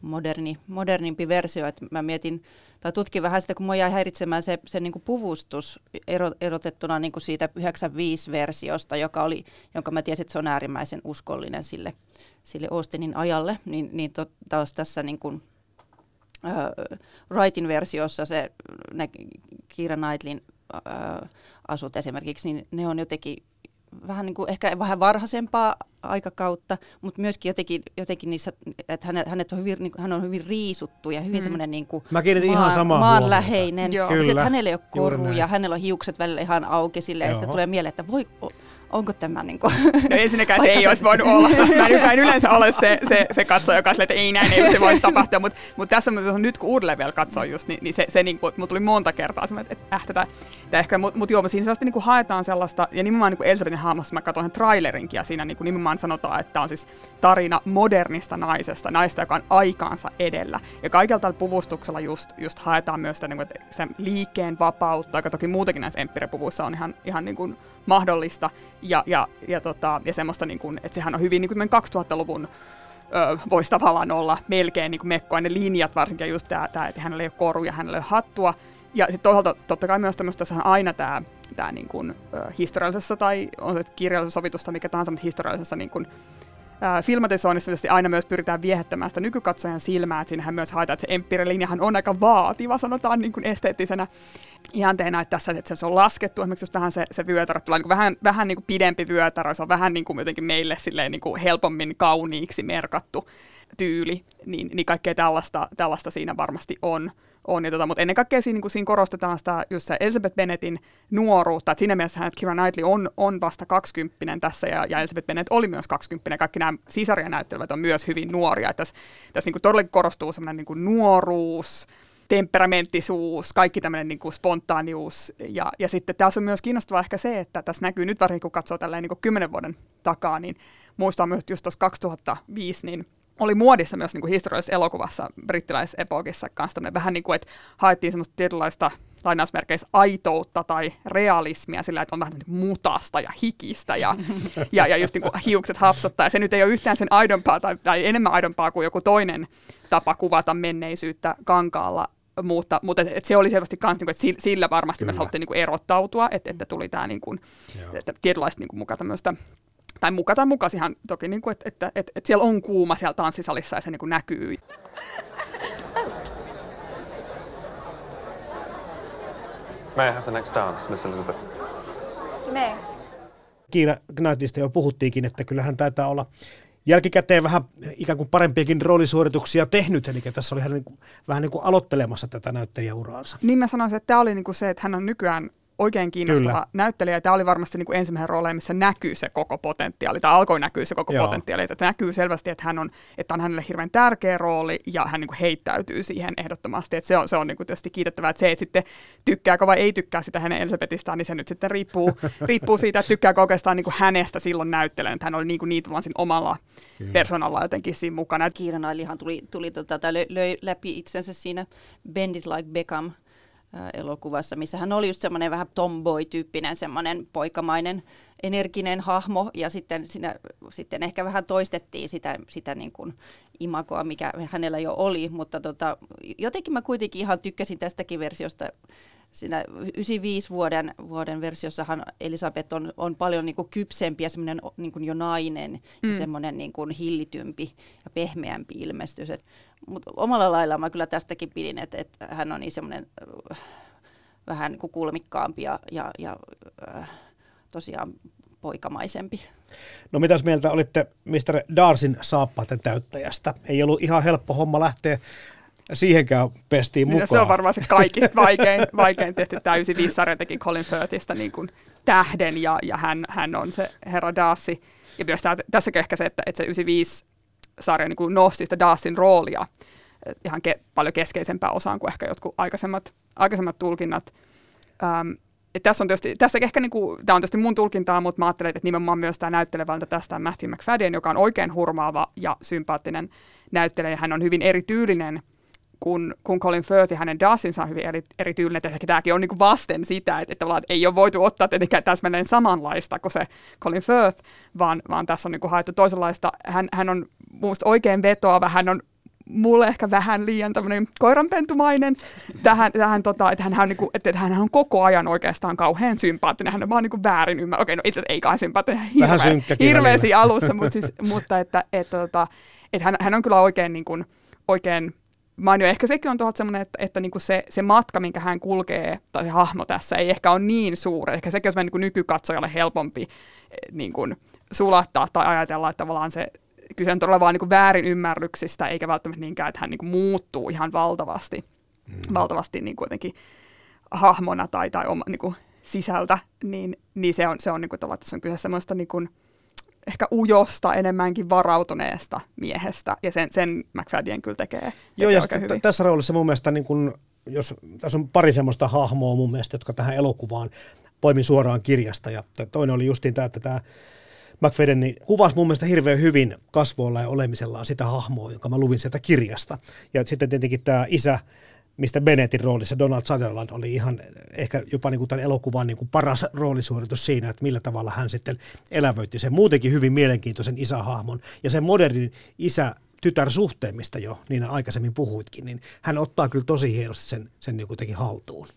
moderni, modernimpi versio. Että mä mietin, tai tutkin vähän sitä, kun mua jäi häiritsemään se, se niin kuin puvustus ero, erotettuna niin kuin siitä 95-versiosta, joka oli, jonka mä tiesin, että se on äärimmäisen uskollinen sille, sille Austinin ajalle, niin, niin to, taas tässä niin kuin, äh, Wrightin versiossa se, ne Kiira Knightlin äh, asut esimerkiksi, niin ne on jotenkin vähän niin kuin ehkä vähän varhaisempaa aikakautta, mutta myöskin jotenkin, jotenkin niissä, että hänet, hänet on hyvin, niin kuin, hän on hyvin riisuttu ja hyvin mm. semmoinen niin kuin Mä kiinnitin ihan samaa maanläheinen. Joo. Ja sit Kyllä, hänellä ei ole koruja, hänellä on hiukset välillä ihan auki sille, ja sitten tulee mieleen, että voi, onko tämä niin kuin, No ensinnäkään se ei se- olisi voinut olla. Mä en, mä en yleensä ole se, se, se katsoja, joka on silleen, että ei näin, ei se voi tapahtua. Mutta mut tässä on nyt kun uudelleen vielä katsoo just, niin, niin se, se niin kuin, tuli monta kertaa semmoinen, että äh, tätä, tätä ehkä, mutta mut joo, siinä sellaista niin kuin haetaan sellaista, ja nimenomaan niin kuin Elisabetin hahmossa mä katsoin sen trailerinkin, ja siinä niin kuin nimenomaan sanotaan, että on siis tarina modernista naisesta, naista, joka on aikaansa edellä. Ja kaikella tällä puvustuksella just, just haetaan myös sitä, niin kuin, että sen liikkeen vapautta, joka toki muutenkin näissä emppirepuvuissa on ihan, ihan niin kuin mahdollista, ja, ja, ja, tota, ja semmoista, niin kuin, että sehän on hyvin niin kuin tämmöinen 2000-luvun ö, voisi tavallaan olla melkein niin kuin mekkoa, ne linjat varsinkin just tämä, tämä että hänellä ei ole koruja, hänellä ei ole hattua, ja sitten toisaalta totta kai myös tämmöistä, on aina tämä, tämä niin kuin, historiallisessa tai on se kirjallisessa sovitusta, mikä tahansa, mutta historiallisessa niin kuin, filmatisoinnissa tietysti aina myös pyritään viehättämään sitä nykykatsojan silmää, että siinähän myös haetaan, että se empiirilinjahan on aika vaativa, sanotaan niin kuin esteettisenä ihanteena, että tässä että se on laskettu, esimerkiksi jos vähän se, se vyötärö tulee niin kuin vähän, vähän niin kuin pidempi vyötärö, se on vähän niin kuin jotenkin meille silleen niin kuin helpommin kauniiksi merkattu tyyli, niin, niin kaikkea tällaista, tällaista siinä varmasti on. On. Ja tota, mutta ennen kaikkea siinä, niin siinä korostetaan sitä just se Elizabeth Bennettin nuoruutta, että siinä mielessä että Keira Knightley on, on vasta 20 tässä ja, ja Elizabeth Bennet oli myös 20 kaikki nämä sisaria näyttelevät on myös hyvin nuoria, että tässä, tässä niin todellakin korostuu semmoinen niin nuoruus, temperamenttisuus, kaikki tämmöinen niin kuin spontaanius. Ja, ja sitten tässä on myös kiinnostavaa ehkä se, että tässä näkyy nyt varsinkin, kun katsoo tälleen niin kuin 10 vuoden takaa, niin muistaa myös just tuossa 2005, niin oli muodissa myös niin kuin historiallisessa elokuvassa brittiläisepokissa kanssa vähän niin kuin, että haettiin semmoista tietynlaista lainausmerkeissä aitoutta tai realismia sillä, että on vähän niin mutasta ja hikistä ja, [laughs] ja, ja just niin kuin hiukset hapsottaa. Ja se nyt ei ole yhtään sen aidompaa tai, tai enemmän aidompaa kuin joku toinen tapa kuvata menneisyyttä kankaalla, mutta, mutta et, et se oli selvästi myös, niin kuin, että sillä- varmasti myös Kyllä. haluttiin niin kuin erottautua, että, että tuli tämä niin että tietynlaista niin kuin muka tämmöistä tai muka tai mukas ihan toki, niin kuin, että, että, että, että siellä on kuuma siellä tanssisalissa ja se niin kuin näkyy. May I have the next dance, Miss Elizabeth? May. Kiira Knightlista jo puhuttiinkin, että kyllähän taitaa olla jälkikäteen vähän ikään kuin parempiakin roolisuorituksia tehnyt, eli tässä oli hän niin kuin, vähän niin kuin aloittelemassa tätä näyttelijäuraansa. Niin mä sanoisin, että tämä oli niin kuin se, että hän on nykyään oikein kiinnostava Kyllä. näyttelijä. Tämä oli varmasti niin kuin ensimmäinen rooli, missä näkyy se koko potentiaali, tai alkoi näkyä se koko Joo. potentiaali. Että näkyy selvästi, että hän on, että on hänelle hirveän tärkeä rooli, ja hän niin kuin heittäytyy siihen ehdottomasti. Että se on, se on niin kuin tietysti kiitettävää, että se, että sitten tykkääkö vai ei tykkää sitä hänen Elisabethistaan, niin se nyt sitten riippuu, [laughs] riippuu siitä, että tykkääkö oikeastaan niin kuin hänestä silloin näyttelijän, että hän oli niin, kuin niin tavallaan siinä omalla persoonalla jotenkin siinä mukana. Kiira Knightleyhan tuli, tuli tota, tai löi, löi läpi itsensä siinä Bend It Like Beckham elokuvassa, missä hän oli just semmoinen vähän tomboy-tyyppinen, semmoinen poikamainen, energinen hahmo, ja sitten, siinä, sitten ehkä vähän toistettiin sitä, sitä niin kuin imagoa, mikä hänellä jo oli, mutta tota, jotenkin mä kuitenkin ihan tykkäsin tästäkin versiosta, siinä 95 vuoden, vuoden versiossahan Elisabeth on, on paljon niin kuin kypsempi ja semmoinen niin kuin jo nainen mm. ja semmoinen niin kuin hillitympi ja pehmeämpi ilmestys. Mutta omalla lailla mä kyllä tästäkin pidin, että, että hän on niin semmoinen äh, vähän niin kuin kulmikkaampi ja, ja, ja äh, tosiaan poikamaisempi. No mitäs mieltä olitte Mr. Darsin saappaiden täyttäjästä? Ei ollut ihan helppo homma lähteä siihenkään pestiin mukaan. No, se on varmaan se kaikista vaikein, vaikein tietysti täysi vissari teki Colin Firthistä niin kuin tähden ja, ja hän, hän, on se herra Darcy. Ja myös tää, tässäkin ehkä se, että, että se 95 sarja niin kuin nosti sitä Darcyn roolia ihan ke, paljon keskeisempää osaan kuin ehkä jotkut aikaisemmat, aikaisemmat tulkinnat. Ähm, et tässä on tietysti, tässä ehkä niinku, tämä on tietysti mun tulkintaa, mutta mä ajattelen, että nimenomaan myös tämä näyttelevältä tästä Matthew McFadden, joka on oikein hurmaava ja sympaattinen näyttelijä. Hän on hyvin erityylinen kun, kun Colin Firth ja hänen Darcynsa on hyvin eri, erityylinen, että tämäkin on niin vasten sitä, että, että, että ei ole voitu ottaa tietenkään täsmälleen samanlaista kuin se Colin Firth, vaan, vaan tässä on niin haettu toisenlaista. Hän, hän on minusta oikein vetoava, hän on mulle ehkä vähän liian tämmöinen koiranpentumainen tähän, tähän tota, että, hän on, niinku, että, että hän on koko ajan oikeastaan kauhean sympaattinen, hän on vaan niinku väärin ymmärrä. Okei, no itse asiassa ei kai sympaattinen, hirveä, hirveästi alussa, mutta, siis, mutta että, että, että, että hän, hän on kyllä oikein, niin kuin, oikein mainio. Ehkä sekin on tuolta semmoinen, että, että niinku se, se matka, minkä hän kulkee, tai se hahmo tässä, ei ehkä ole niin suuri. Ehkä sekin on niin nykykatsojalle helpompi eh, niin kuin, sulattaa tai ajatella, että tavallaan se kyse on todella vaan niin väärin ymmärryksistä, eikä välttämättä niinkään, että hän niin kuin muuttuu ihan valtavasti, mm. valtavasti niin kuin jotenkin hahmona tai, tai oma, niin kuin sisältä, niin, niin se on, se on niin kuin, että tässä on kyse semmoista niin kuin, ehkä ujosta, enemmänkin varautuneesta miehestä, ja sen, sen McFadden kyllä tekee, tekee Joo, ja hyvin. tässä roolissa mun mielestä, niin kun, jos, tässä on pari semmoista hahmoa mun mielestä, jotka tähän elokuvaan poimin suoraan kirjasta, ja toinen oli justiin tämä, että tämä McFadden niin kuvasi mun mielestä hirveän hyvin kasvoilla ja olemisellaan sitä hahmoa, jonka mä luvin sieltä kirjasta. Ja sitten tietenkin tämä isä, mistä Bennettin roolissa Donald Sutherland oli ihan ehkä jopa niin kuin tämän elokuvan niin kuin paras roolisuoritus siinä, että millä tavalla hän sitten elävöitti sen muutenkin hyvin mielenkiintoisen isähahmon. Ja sen modernin isä tytär-suhteen, mistä jo niin aikaisemmin puhuitkin, niin hän ottaa kyllä tosi hienosti sen, sen niin kuin haltuun.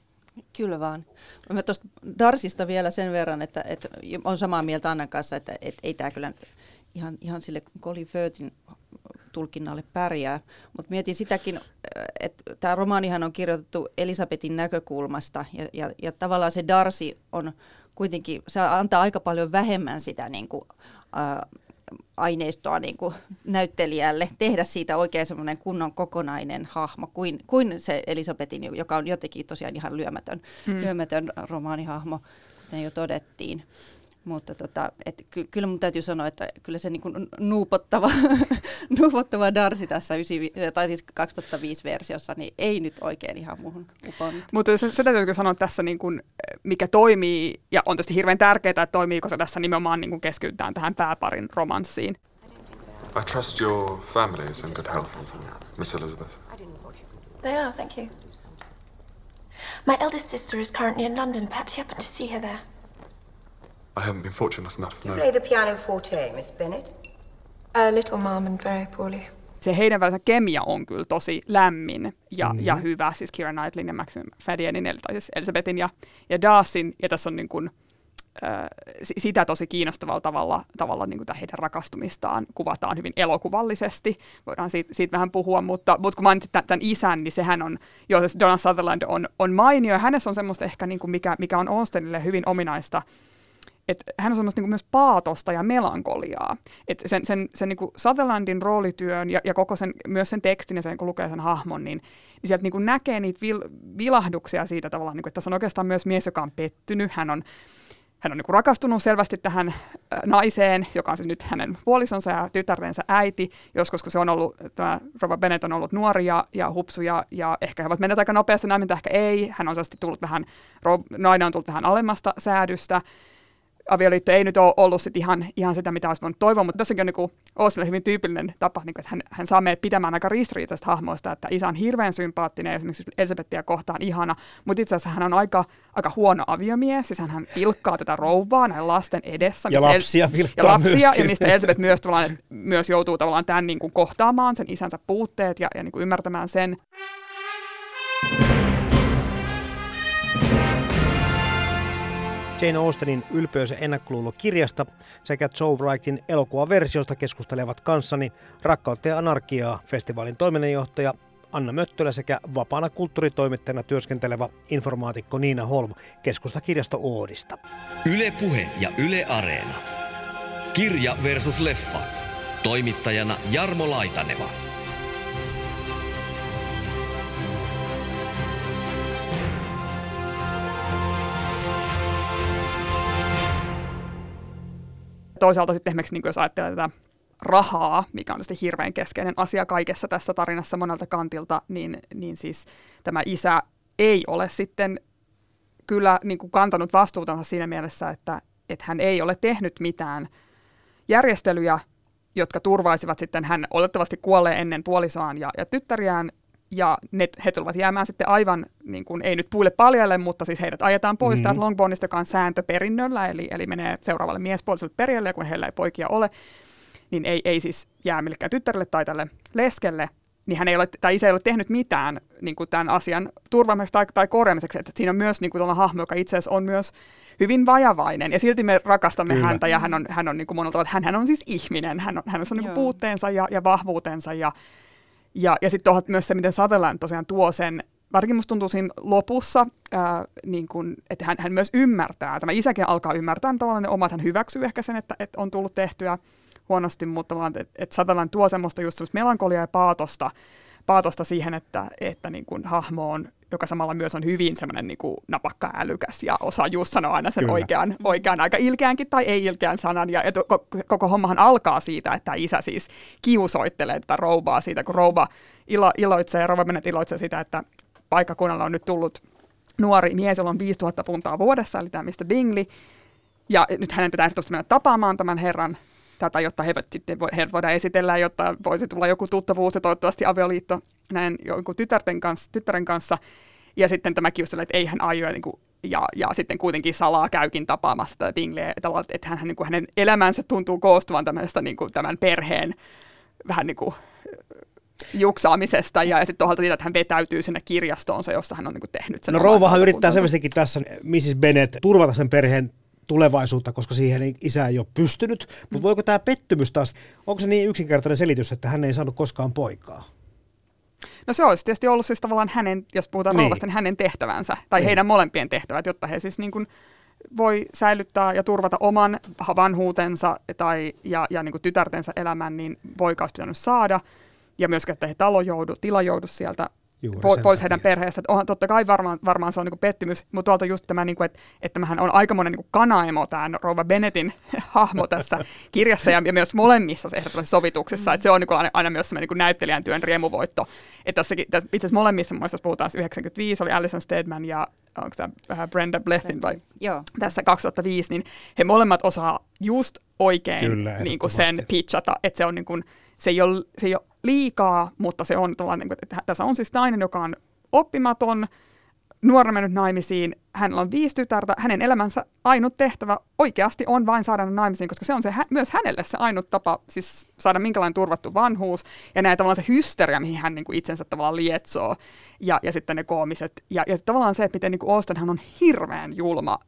Kyllä vaan. Mä tuosta Darsista vielä sen verran, että, että on samaa mieltä Annan kanssa, että, että ei tämä kyllä ihan, ihan sille Colin Firthin tulkinnalle pärjää. Mutta mietin sitäkin, että tämä romaanihan on kirjoitettu Elisabetin näkökulmasta ja, ja, ja tavallaan se Darsi on kuitenkin, se antaa aika paljon vähemmän sitä niin kuin, äh, aineistoa niin kuin näyttelijälle tehdä siitä oikein semmoinen kunnon kokonainen hahmo kuin, kuin se Elisabetin, joka on jotenkin tosiaan ihan lyömätön, hmm. lyömätön romaanihahmo, kuten jo todettiin. Mutta tota, et ky- kyllä mun täytyy sanoa, että kyllä se niinku nuupottava, [laughs] [laughs] nuupottava Darsi tässä 95, tai siis 2005 versiossa, niin ei nyt oikein ihan muuhun uponnut. Mutta se, se täytyy sanoa tässä, niin kun, mikä toimii, ja on tietysti hirveän tärkeää, että toimiiko se tässä nimenomaan niin keskitytään tähän pääparin romanssiin. I trust your family is in good health, Miss Elizabeth. They are, thank you. My eldest sister is currently in London. Perhaps you happen to see her there. I haven't been fortunate enough, no. You play the pianoforte, Miss Bennett? A little, ma'am, and very poorly. Se heidän välinsä kemia on kyllä tosi lämmin ja, mm-hmm. ja hyvä, siis Kira Knightleyn ja Max Fadienin, eli siis Elizabethin ja, ja Darcyn, ja tässä on niin kuin, äh, sitä tosi kiinnostavalla tavalla, tavalla niin kuin heidän rakastumistaan kuvataan hyvin elokuvallisesti. Voidaan siitä, siitä vähän puhua, mutta, mutta kun mainitsit tämän, tämän isän, niin sehän on, jo Donald Sutherland on, on mainio, ja hänessä on semmoista ehkä, niin kuin mikä, mikä on Austenille hyvin ominaista, että hän on semmoista niin myös paatosta ja melankoliaa. Et sen sen, sen niin Sutherlandin roolityön ja, ja koko sen, myös sen tekstin ja sen, kun lukee sen hahmon, niin, niin sieltä niin näkee niitä vil, vilahduksia siitä tavallaan, niin kuin, että tässä on oikeastaan myös mies, joka on pettynyt. Hän on, hän on niin rakastunut selvästi tähän naiseen, joka on siis nyt hänen puolisonsa ja tytärensä äiti, joskus kun se on ollut, tämä Robert Bennett on ollut nuori ja, ja ja, ehkä he ovat menneet aika nopeasti näin, ehkä ei. Hän on tullut vähän, nainen on tullut vähän alemmasta säädystä avioliitto ei nyt ole ollut sit ihan, ihan sitä, mitä olisi voinut toivoa, mutta tässäkin on niin Oosille hyvin tyypillinen tapa, niin kuin, että hän, hän saa meidät pitämään aika ristiriitaisesta hahmoista, että isä on hirveän sympaattinen, esimerkiksi Elisabettia kohtaan ihana, mutta itse asiassa hän on aika, aika huono aviomies, siis hän pilkkaa tätä rouvaa näin lasten edessä. Ja lapsia El- ja lapsia, ja mistä Elisabeth myös, myös joutuu tavallaan tämän niin kuin kohtaamaan, sen isänsä puutteet ja, ja niin kuin ymmärtämään sen. Jane Austenin ylpeys- ja ennakkoluulo-kirjasta sekä Joe Wrightin elokuvaversiosta keskustelevat kanssani Rakkautta ja anarkiaa festivaalin toiminnanjohtaja Anna Möttölä sekä vapaana kulttuuritoimittajana työskentelevä informaatikko Niina Holm keskustakirjasto Oodista. Yle Puhe ja Yle Areena. Kirja versus leffa. Toimittajana Jarmo Laitaneva. Toisaalta sitten esimerkiksi niin jos ajattelee tätä rahaa, mikä on tietysti hirveän keskeinen asia kaikessa tässä tarinassa monelta kantilta, niin, niin siis tämä isä ei ole sitten kyllä niin kuin kantanut vastuutansa siinä mielessä, että, että hän ei ole tehnyt mitään järjestelyjä, jotka turvaisivat sitten hän olettavasti kuolleen ennen puolisoaan ja, ja tyttäriään, ja ne, he tulevat jäämään sitten aivan, niin kuin, ei nyt puille paljalle, mutta siis heidät ajetaan pois mm-hmm. Longbournista, joka on sääntöperinnöllä, eli, eli menee seuraavalle miespuoliselle perjelle, ja kun heillä ei poikia ole, niin ei, ei siis jää millekään tyttärelle tai tälle leskelle, niin hän ei ole, tai isä ei ole tehnyt mitään niin kuin tämän asian turvaamiseksi tai, tai korjaamiseksi. Että siinä on myös niin kuin hahmo, joka itse asiassa on myös hyvin vajavainen, ja silti me rakastamme Kyllä. häntä, ja hän on, hän on niin kuin monelta, että hän, hän on siis ihminen, hän on, hän on niin kuin puutteensa ja, ja vahvuutensa, ja, ja, ja sitten myös se, miten Sutherland tosiaan tuo sen, varsinkin musta tuntuu siinä lopussa, ää, niin kun, että hän, hän myös ymmärtää, tämä isäkin alkaa ymmärtää tavallaan ne omat, hän hyväksyy ehkä sen, että, että on tullut tehtyä, huonosti, mutta että, että Sutherland tuo semmoista just semmoista melankoliaa ja paatosta, paatosta siihen, että, että niin kuin hahmo on, joka samalla myös on hyvin semmoinen niin kuin napakka älykäs ja osaa just sanoa aina sen oikean, oikean, aika ilkeänkin tai ei ilkeän sanan. Ja, ja koko, hommahan alkaa siitä, että isä siis kiusoittelee tätä rouvaa siitä, kun rouva ilo, iloitsee ja rouva menet iloitsee sitä, että paikkakunnalla on nyt tullut nuori mies, jolla on 5000 puntaa vuodessa, eli tämä Mr. Bingley. Ja nyt hänen pitää ehdottomasti mennä tapaamaan tämän herran tätä, jotta he, sitten, he voidaan esitellä, jotta voisi tulla joku tuttavuus ja toivottavasti avioliitto näin jonkun tytärten kanssa, tyttären kanssa. Ja sitten tämä kiusalle, että ei hän aio, niin kuin, ja, ja sitten kuitenkin salaa käykin tapaamassa tätä Bingleä, että, että hän, niin kuin, hänen elämänsä tuntuu koostuvan tämmöistä niin kuin, tämän perheen vähän niin kuin, juksaamisesta ja, ja sitten toisaalta siitä, että hän vetäytyy sinne kirjastoonsa, jossa hän on niin kuin, tehnyt sen. No rouvahan yrittää selvästikin tässä Mrs. Bennet turvata sen perheen tulevaisuutta, koska siihen isä ei ole pystynyt. Mutta mm. voiko tämä pettymys taas, onko se niin yksinkertainen selitys, että hän ei saanut koskaan poikaa? No se olisi tietysti ollut siis tavallaan hänen, jos puhutaan niin. rouvasta, niin hänen tehtävänsä, tai niin. heidän molempien tehtävät, jotta he siis niin kuin voi säilyttää ja turvata oman vanhuutensa tai, ja, ja niin kuin tytärtensä elämän, niin poika olisi pitänyt saada. Ja myös, että he talojoudu, tilajoudu sieltä Juuri po- pois heidän perheestä. Että onhan, totta kai varmaan, varmaan se on niin pettymys, mutta tuolta just tämä, niin kuin, että, että tämähän on aikamoinen niin kanaemo, tämä Rova Bennettin [laughs] hahmo tässä [laughs] kirjassa ja, ja myös molemmissa ehdottomasti sovituksissa. Että se on niin kuin, aina, aina myös semmoinen niin näyttelijän työn riemuvoitto. Että tässäkin, itse asiassa molemmissa, jos puhutaan 95, oli Alison Steadman ja onko tämä vähän Brenda Blethyn vai Joo. tässä 2005, niin he molemmat osaa just oikein Kyllä, niin kuin sen pitchata, että se on niin kuin, se ei ole, se ei ole liikaa, mutta se on tällainen, että tässä on siis nainen, joka on oppimaton, nuorena mennyt naimisiin, hänellä on viisi tytärtä, hänen elämänsä ainut tehtävä oikeasti on vain saada naimisiin, koska se on se, myös hänelle se ainut tapa siis saada minkälainen turvattu vanhuus, ja näin tavallaan se hysteria, mihin hän niin kuin itsensä tavallaan lietsoo, ja, ja sitten ne koomiset, ja, ja tavallaan se, että miten niin kuin Austen, hän on hirveän julma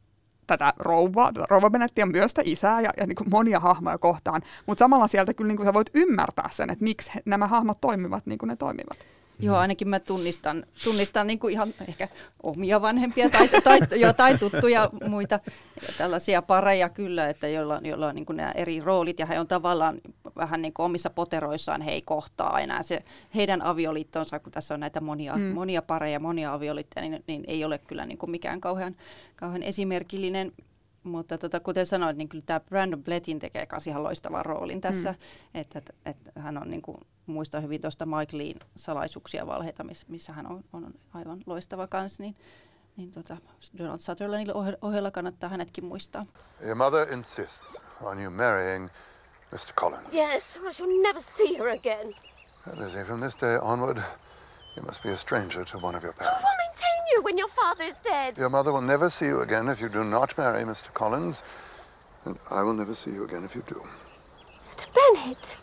tätä rouvaa, tätä rouva Benettiä, myös sitä isää ja, ja niin kuin monia hahmoja kohtaan. Mutta samalla sieltä kyllä niin kuin sä voit ymmärtää sen, että miksi nämä hahmot toimivat niin kuin ne toimivat. Joo, ainakin mä tunnistan, tunnistan niin kuin ihan ehkä omia vanhempia tai, tai [laughs] jotain tuttuja muita tällaisia pareja kyllä, että joilla, joilla on niin kuin nämä eri roolit ja he on tavallaan vähän niin kuin omissa poteroissaan he ei kohtaa enää se heidän avioliittonsa, kun tässä on näitä monia, mm. monia pareja, monia avioliittoja, niin, niin ei ole kyllä niin kuin mikään kauhean, kauhean esimerkillinen mutta tota, kuten sanoit, niin kyllä tämä Brandon Blettin tekee myös ihan loistavan roolin tässä. Mm. Että, että, että hän on, niin kuin, muistan hyvin tuosta Mike Leen salaisuuksia valheita, missä hän on, on aivan loistava kanssa. Niin, niin tota, Donald Sutherlandin ohella kannattaa hänetkin muistaa. Your mother insists on you marrying Mr. Collins. Yes, I shall never see her again. Lizzie, from this day onward, you must be a stranger to one of your parents. Who will maintain you when your father is dead? Your mother will never see you again if you do not marry Mr. Collins, and I will never see you again if you do. Mr. Bennett.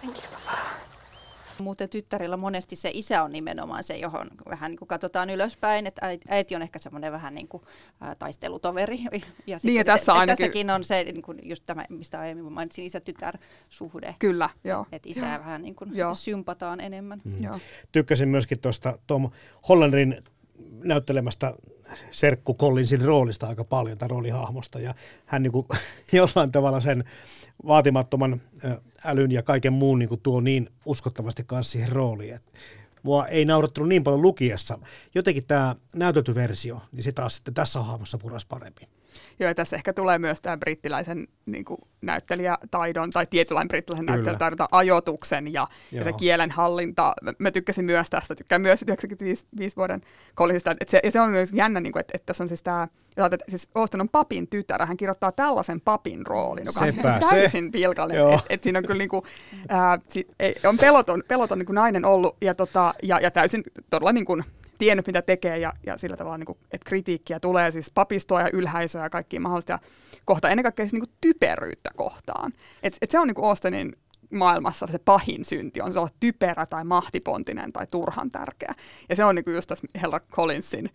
Thank you, Papa. Muuten tyttärillä monesti se isä on nimenomaan se, johon vähän niin kuin katsotaan ylöspäin, että äiti on ehkä semmoinen vähän niin kuin, ä, taistelutoveri. Ja, niin, ja tässä ainakin... tässäkin on se, niin kuin just tämä, mistä aiemmin mainitsin, isä-tytär-suhde. Kyllä, joo. Että isää joo. vähän niin kuin joo. sympataan enemmän. Mm. Joo. Tykkäsin myöskin tuosta Tom Hollandin näyttelemästä serkku Collinsin roolista aika paljon, tai roolihahmosta, ja hän niin kuin, [laughs] jollain tavalla sen vaatimattoman älyn ja kaiken muun niin kuin tuo niin uskottavasti kanssa siihen rooliin, että mua ei naurattanut niin paljon lukiessa. Jotenkin tämä näytelty versio, niin se taas sitten tässä hahmossa puras paremmin. Joo, ja tässä ehkä tulee myös tämä brittiläisen niin kuin, näyttelijätaidon tai tietynlainen brittiläisen Kyllä. näyttelijätaidon ajoituksen ja, ja se kielen hallinta. Mä tykkäsin myös tästä, tykkään myös 95 vuoden kollisista. Et se, ja se on myös jännä, niin kuin, että, että tässä on siis tämä, että siis Austin on papin tytär, hän kirjoittaa tällaisen papin roolin, joka Sepä on siis täysin pilkallinen. Että et siinä on kyllä niin kuin, ää, on peloton, peloton niin kuin nainen ollut ja, tota, ja, ja täysin todella niin kuin, tiennyt, mitä tekee ja, ja sillä tavalla, niin kuin, että kritiikkiä tulee siis papistoa ja ylhäisöä ja kaikkia mahdollista kohta ennen kaikkea siis, niin kuin typeryyttä kohtaan. Et, et se on niin kuin maailmassa se pahin synti on se olla typerä tai mahtipontinen tai turhan tärkeä. Ja se on niin kuin just tässä Hella Collinsin,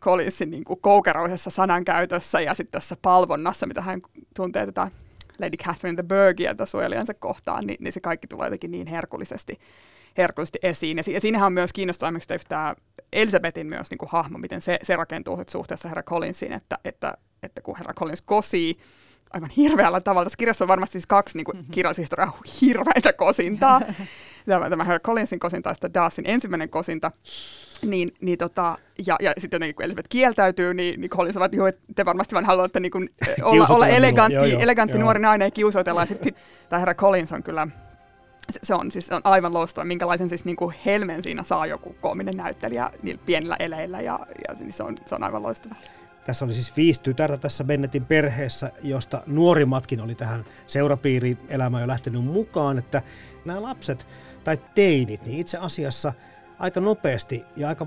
Collinsin niin kuin koukeroisessa sanankäytössä ja sitten tässä palvonnassa, mitä hän tuntee tätä Lady Catherine the Bergia suojelijansa kohtaan, niin, niin se kaikki tulee jotenkin niin herkullisesti herkullisesti esiin. Ja, si- ja siinähän on myös kiinnostavaa esimerkiksi tämä Elisabetin myös niin kuin hahmo, miten se, se rakentuu suhteessa herra Collinsiin, että, että, että kun herra Collins kosii aivan hirveällä tavalla. Tässä kirjassa on varmasti siis kaksi niin mm-hmm. kirjallishistoriaa [laughs] hirveitä kosintaa. [laughs] tämä, tämä herra Collinsin kosinta ja sitten Darcyn ensimmäinen kosinta. Niin, niin tota, ja, ja sitten jotenkin kun Elisabeth kieltäytyy, niin, niin Collins sanoo, että, te varmasti vain haluatte niin kuin, [laughs] olla, olla elegantti, joo, joo, elegantti joo. nuori nainen ja kiusoitellaan. Sitten sit, tämä herra Collins on kyllä se on, siis on aivan loistava, minkälaisen siis niin helmen siinä saa joku koominen näyttelijä niillä pienillä eleillä ja, ja siis se, on, se on aivan loistava. Tässä oli siis viisi tytärtä tässä Bennettin perheessä, josta nuorimmatkin oli tähän seurapiiriin elämään jo lähtenyt mukaan, että nämä lapset tai teinit, niin itse asiassa aika nopeasti ja aika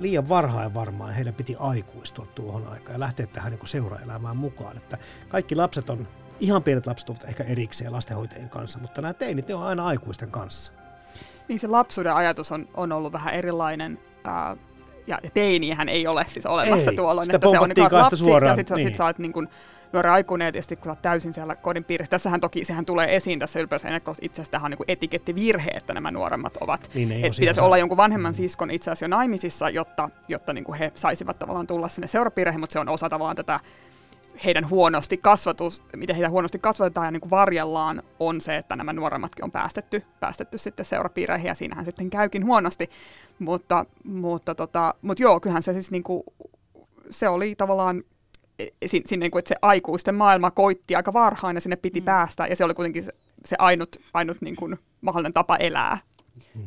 liian varhain varmaan heidän piti aikuistua tuohon aikaan ja lähteä tähän niin seuraelämään mukaan. Että kaikki lapset on ihan pienet lapset ovat ehkä erikseen lastenhoitajien kanssa, mutta nämä teinit ne on aina aikuisten kanssa. Niin se lapsuuden ajatus on, on ollut vähän erilainen. Ää, ja teiniähän ei ole siis olemassa ei, tuolloin, että se on niin lapsi suoraan. ja sitten niin. sit sä oot niin kuin, nuori aikuinen ja tietysti kun olet täysin siellä kodin piirissä. Tässähän toki sehän tulee esiin tässä ylpeys itse asiassa tähän on niin etikettivirhe, että nämä nuoremmat ovat. Niin että pitäisi olla jonkun vanhemman siskon itse asiassa jo naimisissa, jotta, jotta niin kuin he saisivat tavallaan tulla sinne seurapiireihin, mutta se on osa tavallaan tätä heidän huonosti kasvatus, miten heitä huonosti kasvatetaan ja niin kuin varjellaan, on se, että nämä nuoremmatkin on päästetty, päästetty sitten seurapiireihin ja siinähän sitten käykin huonosti. Mutta, mutta, tota, mutta joo, kyllähän se siis niin kuin, se oli tavallaan sinne, niin kuin, että se aikuisten maailma koitti aika varhain ja sinne piti mm. päästä ja se oli kuitenkin se, se ainut, ainut niin kuin, mahdollinen tapa elää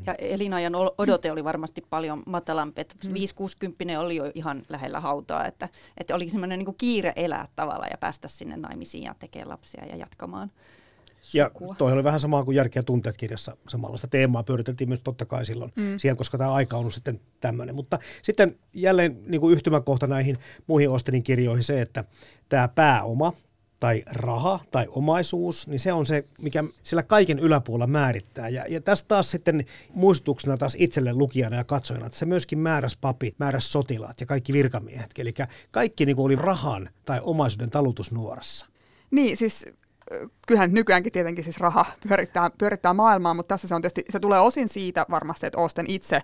ja elinajan odote oli varmasti paljon matalampi, että mm. 5-60 oli jo ihan lähellä hautaa, että, että oli semmoinen niin kiire elää tavalla ja päästä sinne naimisiin ja tekemään lapsia ja jatkamaan sukua. Ja toi oli vähän samaa kuin Järkeä tunteet kirjassa. Samanlaista teemaa pyöriteltiin myös totta kai silloin mm. siihen, koska tämä aika on ollut sitten tämmöinen. Mutta sitten jälleen niin kuin yhtymäkohta näihin muihin Ostenin kirjoihin se, että tämä pääoma, tai raha tai omaisuus, niin se on se, mikä sillä kaiken yläpuolella määrittää. Ja, ja tästä taas sitten muistutuksena taas itselle lukijana ja katsojana, että se myöskin määräs papit, määräs sotilaat ja kaikki virkamiehet. Eli kaikki niin kuin oli rahan tai omaisuuden talutusnuorassa. Niin, siis kyllähän nykyäänkin tietenkin siis raha pyörittää, pyörittää maailmaa, mutta tässä se on tietysti, se tulee osin siitä varmasti, että Osten itse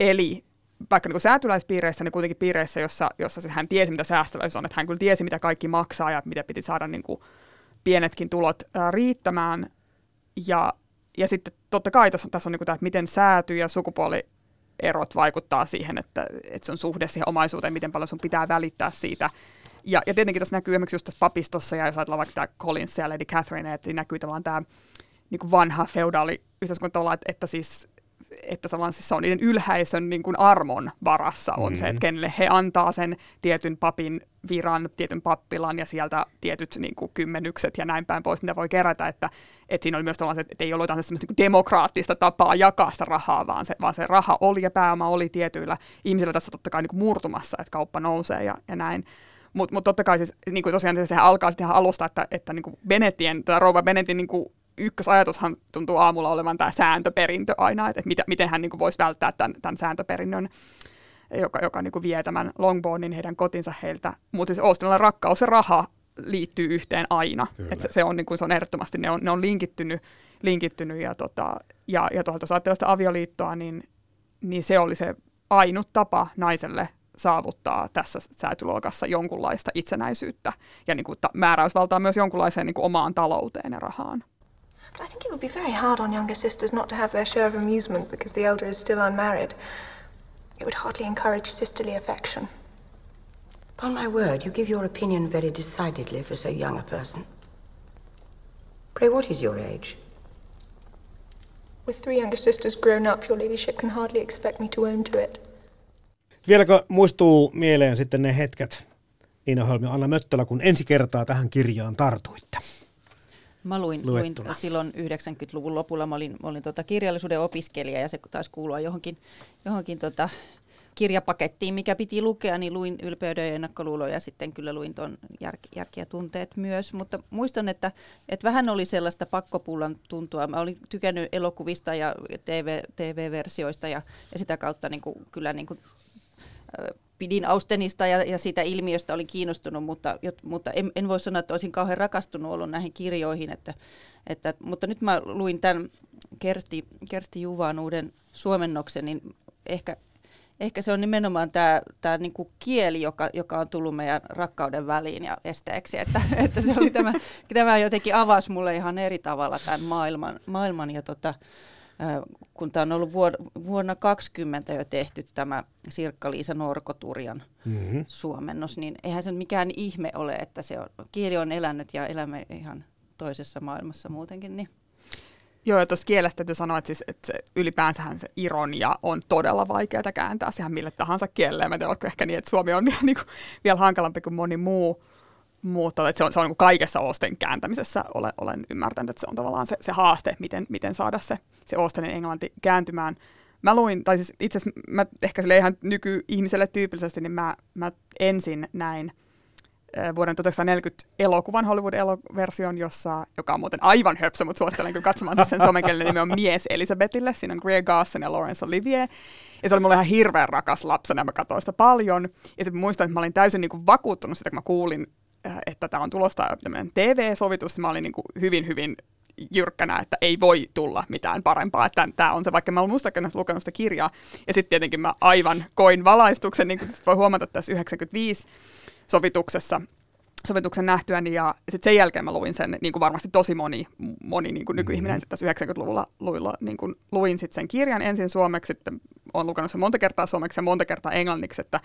eli vaikka niin säätyläispiireissä, niin kuitenkin piireissä, jossa, jossa hän tiesi, mitä säästäväisyys on, että hän kyllä tiesi, mitä kaikki maksaa ja mitä piti saada niin kuin pienetkin tulot ää, riittämään. Ja, ja sitten totta kai tässä on, tässä on niin kuin tämä, että miten sääty ja sukupuolierot vaikuttaa siihen, että, että se on suhde siihen omaisuuteen, miten paljon sun pitää välittää siitä. Ja, ja tietenkin tässä näkyy esimerkiksi just tässä papistossa, ja jos ajatellaan vaikka tämä Collins ja Lady Catherine, että näkyy tavallaan tämä niin kuin vanha feudaali yhteiskunta että, että siis että siis se on niiden ylhäisön niin kuin armon varassa on mm-hmm. se, että mm-hmm. kenelle he antaa sen tietyn papin viran, tietyn pappilan ja sieltä tietyt niin kuin, kymmenykset ja näin päin pois, mitä voi kerätä, että, että siinä oli myös tällaiset, että ei ollut jotain semmoista niin demokraattista tapaa jakaa sitä rahaa, vaan se, vaan se raha oli ja pääoma oli tietyillä ihmisillä tässä totta kai niin kuin murtumassa, että kauppa nousee ja, ja näin. Mutta mut totta kai siis, niin kuin tosiaan se, sehän alkaa sitten ihan alusta, että, että niin kuin Benettien, tai rouva Benettin niin kuin ykkösajatushan tuntuu aamulla olevan tämä sääntöperintö aina, että mitä, miten hän niin kuin voisi välttää tämän, tämän sääntöperinnön, joka, joka niin kuin vie tämän Longbonin heidän kotinsa heiltä. Mutta siis Austinilla rakkaus ja raha liittyy yhteen aina. Et se, se, on, niin kuin, se on ehdottomasti, ne on, ne on linkittynyt, linkittynyt ja, tota, ja, ja tuolta jos ajattelee sitä avioliittoa, niin, niin se oli se ainut tapa naiselle saavuttaa tässä säätyluokassa jonkunlaista itsenäisyyttä ja niin kuin ta- määräysvaltaa myös jonkunlaiseen niin kuin omaan talouteen ja rahaan. But I think it would be very hard on younger sisters not to have their share of amusement because the elder is still unmarried. It would hardly encourage sisterly affection. Upon my word, you give your opinion very decidedly for so young a person. Pray, what is your age? With three younger sisters grown up, your ladyship can hardly expect me to own to it. Vieläkö muistuu mieleen sitten ne hetket, Niina Holmi ja Anna Möttölä, kun ensi kertaa tähän kirjaan tartuitte? Mä luin, luin silloin 90-luvun lopulla, mä olin, mä olin tota kirjallisuuden opiskelija ja se taisi kuulua johonkin, johonkin tota kirjapakettiin, mikä piti lukea, niin luin Ylpeyden ja ennakkoluuloja ja sitten kyllä luin tuon jär, Järki ja tunteet myös. Mutta muistan, että, että vähän oli sellaista pakkopullan tuntua. Mä olin tykännyt elokuvista ja TV, TV-versioista ja, ja sitä kautta niin kuin, kyllä niin kuin, pidin Austenista ja, ja siitä ilmiöstä olin kiinnostunut, mutta, mutta en, en voi sanoa, että olisin kauhean rakastunut ollut näihin kirjoihin. Että, että, mutta nyt mä luin tämän Kersti, Kersti Juvaan uuden suomennoksen, niin ehkä, ehkä se on nimenomaan tämä, tämä niin kuin kieli, joka, joka on tullut meidän rakkauden väliin ja esteeksi. Että, [laughs] että se oli tämä, tämä jotenkin avasi mulle ihan eri tavalla tämän maailman, maailman ja tota, kun tämä on ollut vuonna 2020 jo tehty tämä Sirkka-Liisa Norkoturjan mm-hmm. suomennos, niin eihän se mikään ihme ole, että se on, kieli on elänyt ja elämme ihan toisessa maailmassa muutenkin. Niin. Joo, ja tuossa kielestä täytyy sanoa, että, siis, että se, ylipäänsähän se ironia on todella vaikeaa kääntää siihen mille tahansa kielelle. Mä tiedän, ehkä niin, että suomi on vielä, [laughs] niin kuin, vielä hankalampi kuin moni muu mutta että se on, se on niin kaikessa Osten kääntämisessä olen, olen ymmärtänyt, että se on tavallaan se, se haaste, miten, miten saada se, se Ostenin englanti kääntymään. Mä luin, tai siis itse asiassa mä ehkä sille ihan nykyihmiselle tyypillisesti, niin mä, mä ensin näin vuoden 1940 elokuvan Hollywood-version, jossa, joka on muuten aivan höpsö, mutta suosittelen kyllä katsomaan sen [laughs] suomenkielinen nimi on Mies Elisabetille. Siinä on Greer Garson ja Laurence Olivier. Ja se oli mulle ihan hirveän rakas lapsena, mä katsoin sitä paljon. Ja sitten muistan, että mä olin täysin niin kuin vakuuttunut sitä, kun mä kuulin että tämä on tulosta tämmöinen TV-sovitus, mä olin niin kuin hyvin, hyvin jyrkkänä, että ei voi tulla mitään parempaa. Että tämä on se, vaikka mä olen mustakin lukenut sitä kirjaa. Ja sitten tietenkin mä aivan koin valaistuksen, niin kuin voi huomata tässä 95 sovituksessa, sovituksen nähtyäni ja sitten sen jälkeen mä luin sen, niin kuin varmasti tosi moni, moni niin kuin nykyihminen mm-hmm. tässä 90-luvulla luilla, niin kuin luin sitten sen kirjan ensin suomeksi, sitten olen lukenut sen monta kertaa suomeksi ja monta kertaa englanniksi, että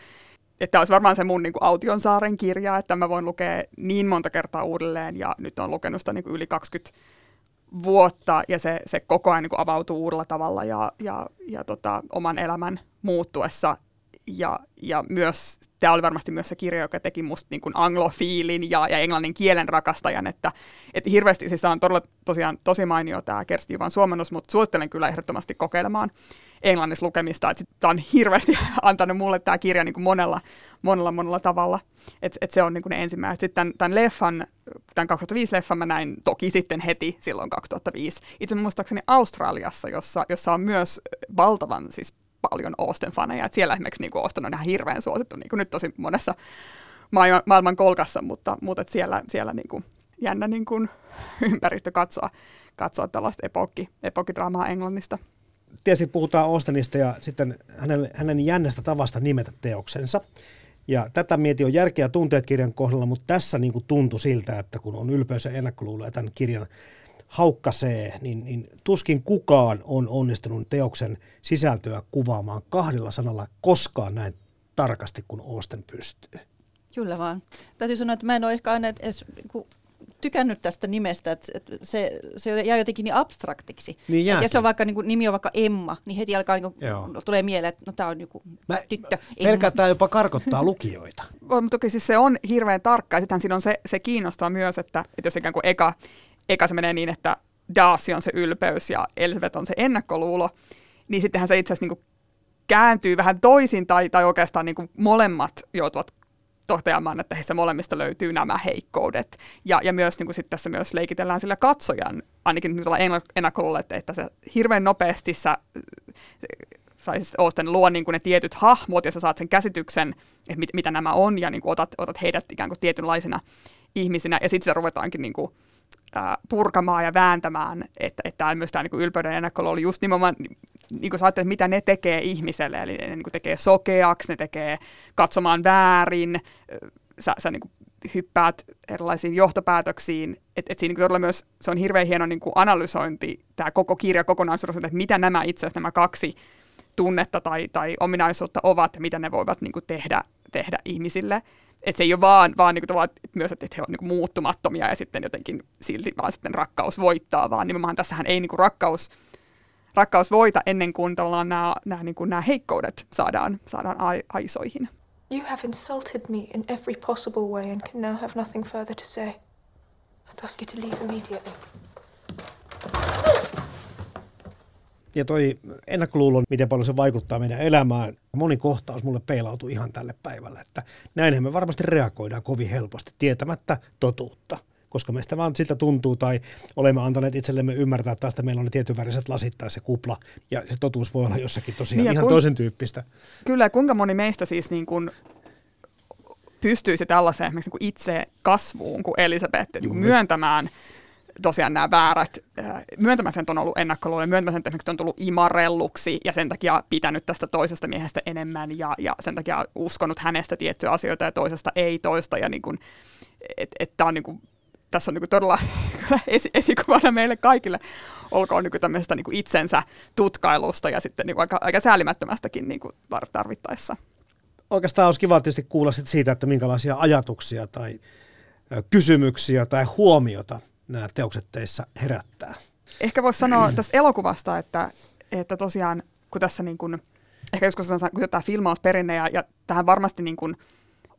että olisi varmaan se mun niin kuin Autionsaaren kirja, että mä voin lukea niin monta kertaa uudelleen ja nyt on lukenut sitä niin kuin yli 20 vuotta ja se, se koko ajan niin kuin avautuu uudella tavalla ja, ja, ja tota, oman elämän muuttuessa. Ja, ja myös, tämä oli varmasti myös se kirja, joka teki musta niin kuin anglofiilin ja, ja englannin kielen rakastajan, että, että hirveästi, siis on todella tosiaan tosi mainio tämä Kersti Juvan suomennus, mutta suosittelen kyllä ehdottomasti kokeilemaan englannissa lukemista. Tämä on hirveästi [laughs] antanut mulle tämä kirja niin kuin monella, monella, monella tavalla. Et, et se on niin kuin ne ensimmäiset. Sitten tämän, tämän leffan, tämän 2005 leffan mä näin toki sitten heti silloin 2005. Itse muistaakseni Australiassa, jossa, jossa on myös valtavan siis paljon Austen-faneja. Et siellä esimerkiksi niin Austen on ihan hirveän suosittu, niin kuin nyt tosi monessa maailman, maailman kolkassa, mutta, mutta et siellä, siellä niin kuin jännä niin kuin ympäristö katsoa, katsoa tällaista epokki, epokkidraamaa Englannista tietysti puhutaan Austenista ja sitten hänen, hänen jännästä tavasta nimetä teoksensa. Ja tätä mieti on järkeä tunteet kirjan kohdalla, mutta tässä niin kuin tuntui siltä, että kun on ylpeys ja ennakkoluulo ja tämän kirjan haukkasee, niin, niin tuskin kukaan on onnistunut teoksen sisältöä kuvaamaan kahdella sanalla koskaan näin tarkasti kuin Austen pystyy. Kyllä vaan. Täytyy sanoa, että mä en ole ehkä aina edes niin tykännyt tästä nimestä, että se, se jää jotenkin niin abstraktiksi. Niin jos on vaikka niin kuin, nimi on vaikka Emma, niin heti alkaa niin kuin, tulee mieleen, että no tämä on joku Mä, tyttö. Pelkää tämä jopa karkottaa [laughs] lukijoita. On, toki siis se on hirveän tarkka. Sitten siinä on se, se kiinnostaa myös, että, että jos ikään kuin eka, eka se menee niin, että Darcy on se ylpeys ja Elizabeth on se ennakkoluulo, niin sittenhän se itse asiassa niin kääntyy vähän toisin tai, tai oikeastaan niin molemmat joutuvat toteamaan, että heissä molemmista löytyy nämä heikkoudet. Ja, ja myös niin kuin sit tässä myös leikitellään sillä katsojan, ainakin nyt ollaan ennakkoluulla, että, että se hirveän nopeasti sä, sai Osten luo niin ne tietyt hahmot ja sä saat sen käsityksen, että mit, mitä nämä on ja niin kuin otat, otat heidät ikään kuin tietynlaisina ihmisinä ja sitten se ruvetaankin niin kuin, purkamaan ja vääntämään, että, että myös tämä niin ylpeyden ennakkolu oli just nimenomaan, niin kuin että mitä ne tekee ihmiselle, eli ne niin kuin tekee sokeaksi, ne tekee katsomaan väärin, sä, sä niin kuin hyppäät erilaisiin johtopäätöksiin, että et siinä niin todella myös se on hirveän hieno niin kuin analysointi, tämä koko kirja kokonaisuudessa, että mitä nämä itse asiassa nämä kaksi tunnetta tai, tai ominaisuutta ovat ja mitä ne voivat niin kuin tehdä, tehdä ihmisille. Että se ei ole vaan, vaan niin kuin myös, että he ovat niin kuin muuttumattomia ja sitten jotenkin silti vaan sitten rakkaus voittaa, vaan nimenomaan tässähän ei niin kuin rakkaus, rakkaus voita ennen kuin tavallaan nämä, nämä, niin kuin nämä heikkoudet saadaan, saadaan aisoihin. You have insulted me in every possible way and can now have nothing further to say. Must ask you to leave immediately. Ja toi ennakkoluulo, miten paljon se vaikuttaa meidän elämään, moni kohtaus mulle peilautui ihan tälle päivälle, että näinhän me varmasti reagoidaan kovin helposti, tietämättä totuutta koska meistä vaan siltä tuntuu tai olemme antaneet itsellemme ymmärtää, että tästä meillä on ne tietynväriset lasit tai se kupla ja se totuus voi olla jossakin tosiaan niin ihan kun, toisen tyyppistä. Kyllä, kuinka moni meistä siis niin kuin pystyisi tällaiseen esimerkiksi niin itse kasvuun kuin Elisabeth, niin kuin myöntämään – tosiaan nämä väärät, äh, myöntämään sen, että on ollut ennakkoluuloja, myöntämään sen, että esimerkiksi on tullut imarelluksi ja sen takia pitänyt tästä toisesta miehestä enemmän ja, ja sen takia uskonut hänestä tiettyjä asioita ja toisesta ei toista. Ja niin kuin, et, et on niin kuin, tässä on niin kuin todella [laughs] esi- esikuvana meille kaikille, olkoon niin kuin tämmöisestä niin kuin itsensä tutkailusta ja sitten niin kuin aika, aika säälimättömästäkin niin kuin tarvittaessa. Oikeastaan olisi kiva tietysti kuulla siitä, että minkälaisia ajatuksia tai kysymyksiä tai huomiota nämä teokset teissä herättää? Ehkä voisi sanoa tästä elokuvasta, että, että tosiaan kun tässä niin kuin, ehkä joskus on kun tämä filmausperinne ja, ja tähän varmasti niin kuin,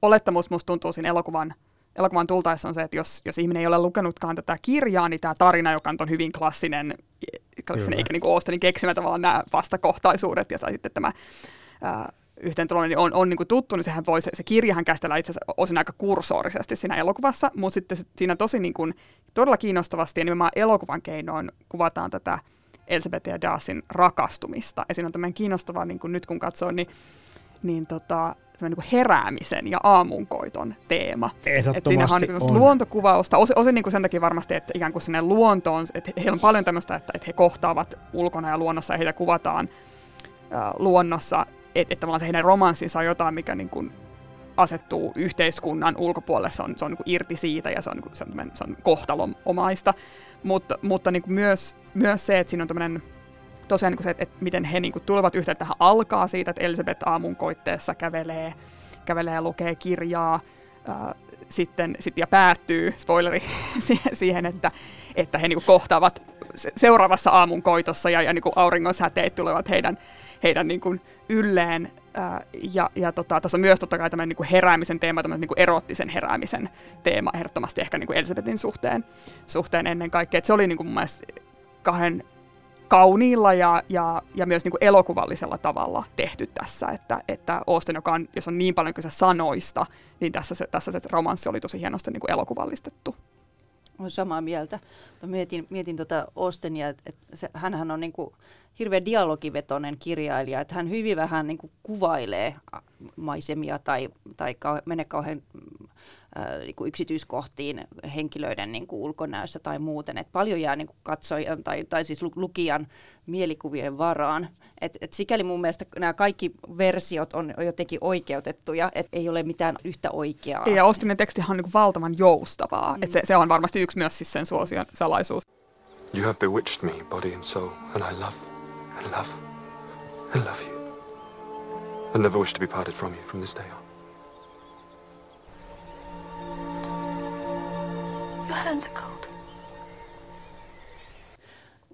olettamus musta tuntuu siinä elokuvan, elokuvan tultaessa on se, että jos, jos ihminen ei ole lukenutkaan tätä kirjaa, niin tämä tarina, joka on hyvin klassinen, klassinen eikä niin kuin Austenin keksimä tavallaan nämä vastakohtaisuudet ja sitten tämä ää, yhteentulo niin on, on niin kuin tuttu, niin sehän voi, se, se kirjahan käsitellä itse asiassa osin aika kursorisesti siinä elokuvassa, mutta sitten siinä tosi niin kuin, todella kiinnostavasti ja nimenomaan elokuvan keinoin kuvataan tätä Elizabeth ja Darcyn rakastumista. Ja siinä on tämmöinen kiinnostava, niin kuin nyt kun katsoo, niin, niin tota, niin kuin heräämisen ja aamunkoiton teema. Ehdottomasti Et on, niin on. luontokuvausta, osin, osin niin kuin sen takia varmasti, että ikään kuin sinne luontoon, että heillä on paljon tämmöistä, että, että he kohtaavat ulkona ja luonnossa ja heitä kuvataan äh, luonnossa että, että tavallaan se heidän romanssinsa on jotain, mikä niin kuin asettuu yhteiskunnan ulkopuolelle, se on, se on niin kuin irti siitä ja se on, niin kuin, se on, se on kohtalomaista, mutta, mutta niin kuin myös, myös se, että siinä on tämmöinen tosiaan niin se, että, että miten he niin kuin tulevat yhteen tähän alkaa siitä, että Elisabeth aamun koitteessa kävelee, kävelee ja lukee kirjaa, ää, sitten sit, ja päättyy, spoileri, [laughs] siihen, että, että he niin kuin kohtaavat seuraavassa aamun koitossa ja, ja niin kuin auringon säteet tulevat heidän, heidän niin kuin ylleen. ja, ja tota, tässä on myös totta kai tämmöinen niin heräämisen teema, tämmöinen niin erottisen heräämisen teema ehdottomasti ehkä niin kuin Elisabetin suhteen, suhteen ennen kaikkea. Et se oli niin kuin mun mielestä kahden kauniilla ja, ja, ja myös niin kuin elokuvallisella tavalla tehty tässä, että, että Austen, joka on, jos on niin paljon kyse sanoista, niin tässä se, tässä se romanssi oli tosi hienosti niin kuin elokuvallistettu. Olen samaa mieltä. Mietin, mietin tuota Austenia, että, että hänhän on niin kuin hirveän dialogivetoinen kirjailija, että hän hyvin vähän niin kuin kuvailee maisemia tai, tai kau- mene kauhean niin kuin yksityiskohtiin henkilöiden niin kuin ulkonäössä tai muuten. Et paljon jää niin kuin katsojan tai, tai siis lukijan mielikuvien varaan. Et, et sikäli mun mielestä nämä kaikki versiot on jotenkin oikeutettuja, että ei ole mitään yhtä oikeaa. Ja Austinin tekstihan on niin kuin valtavan joustavaa. Mm. Et se, se on varmasti yksi myös siis sen suosion salaisuus. You have bewitched me, body and soul, and I love I love, I love you. I never wish to be parted from you from this day on. Cold.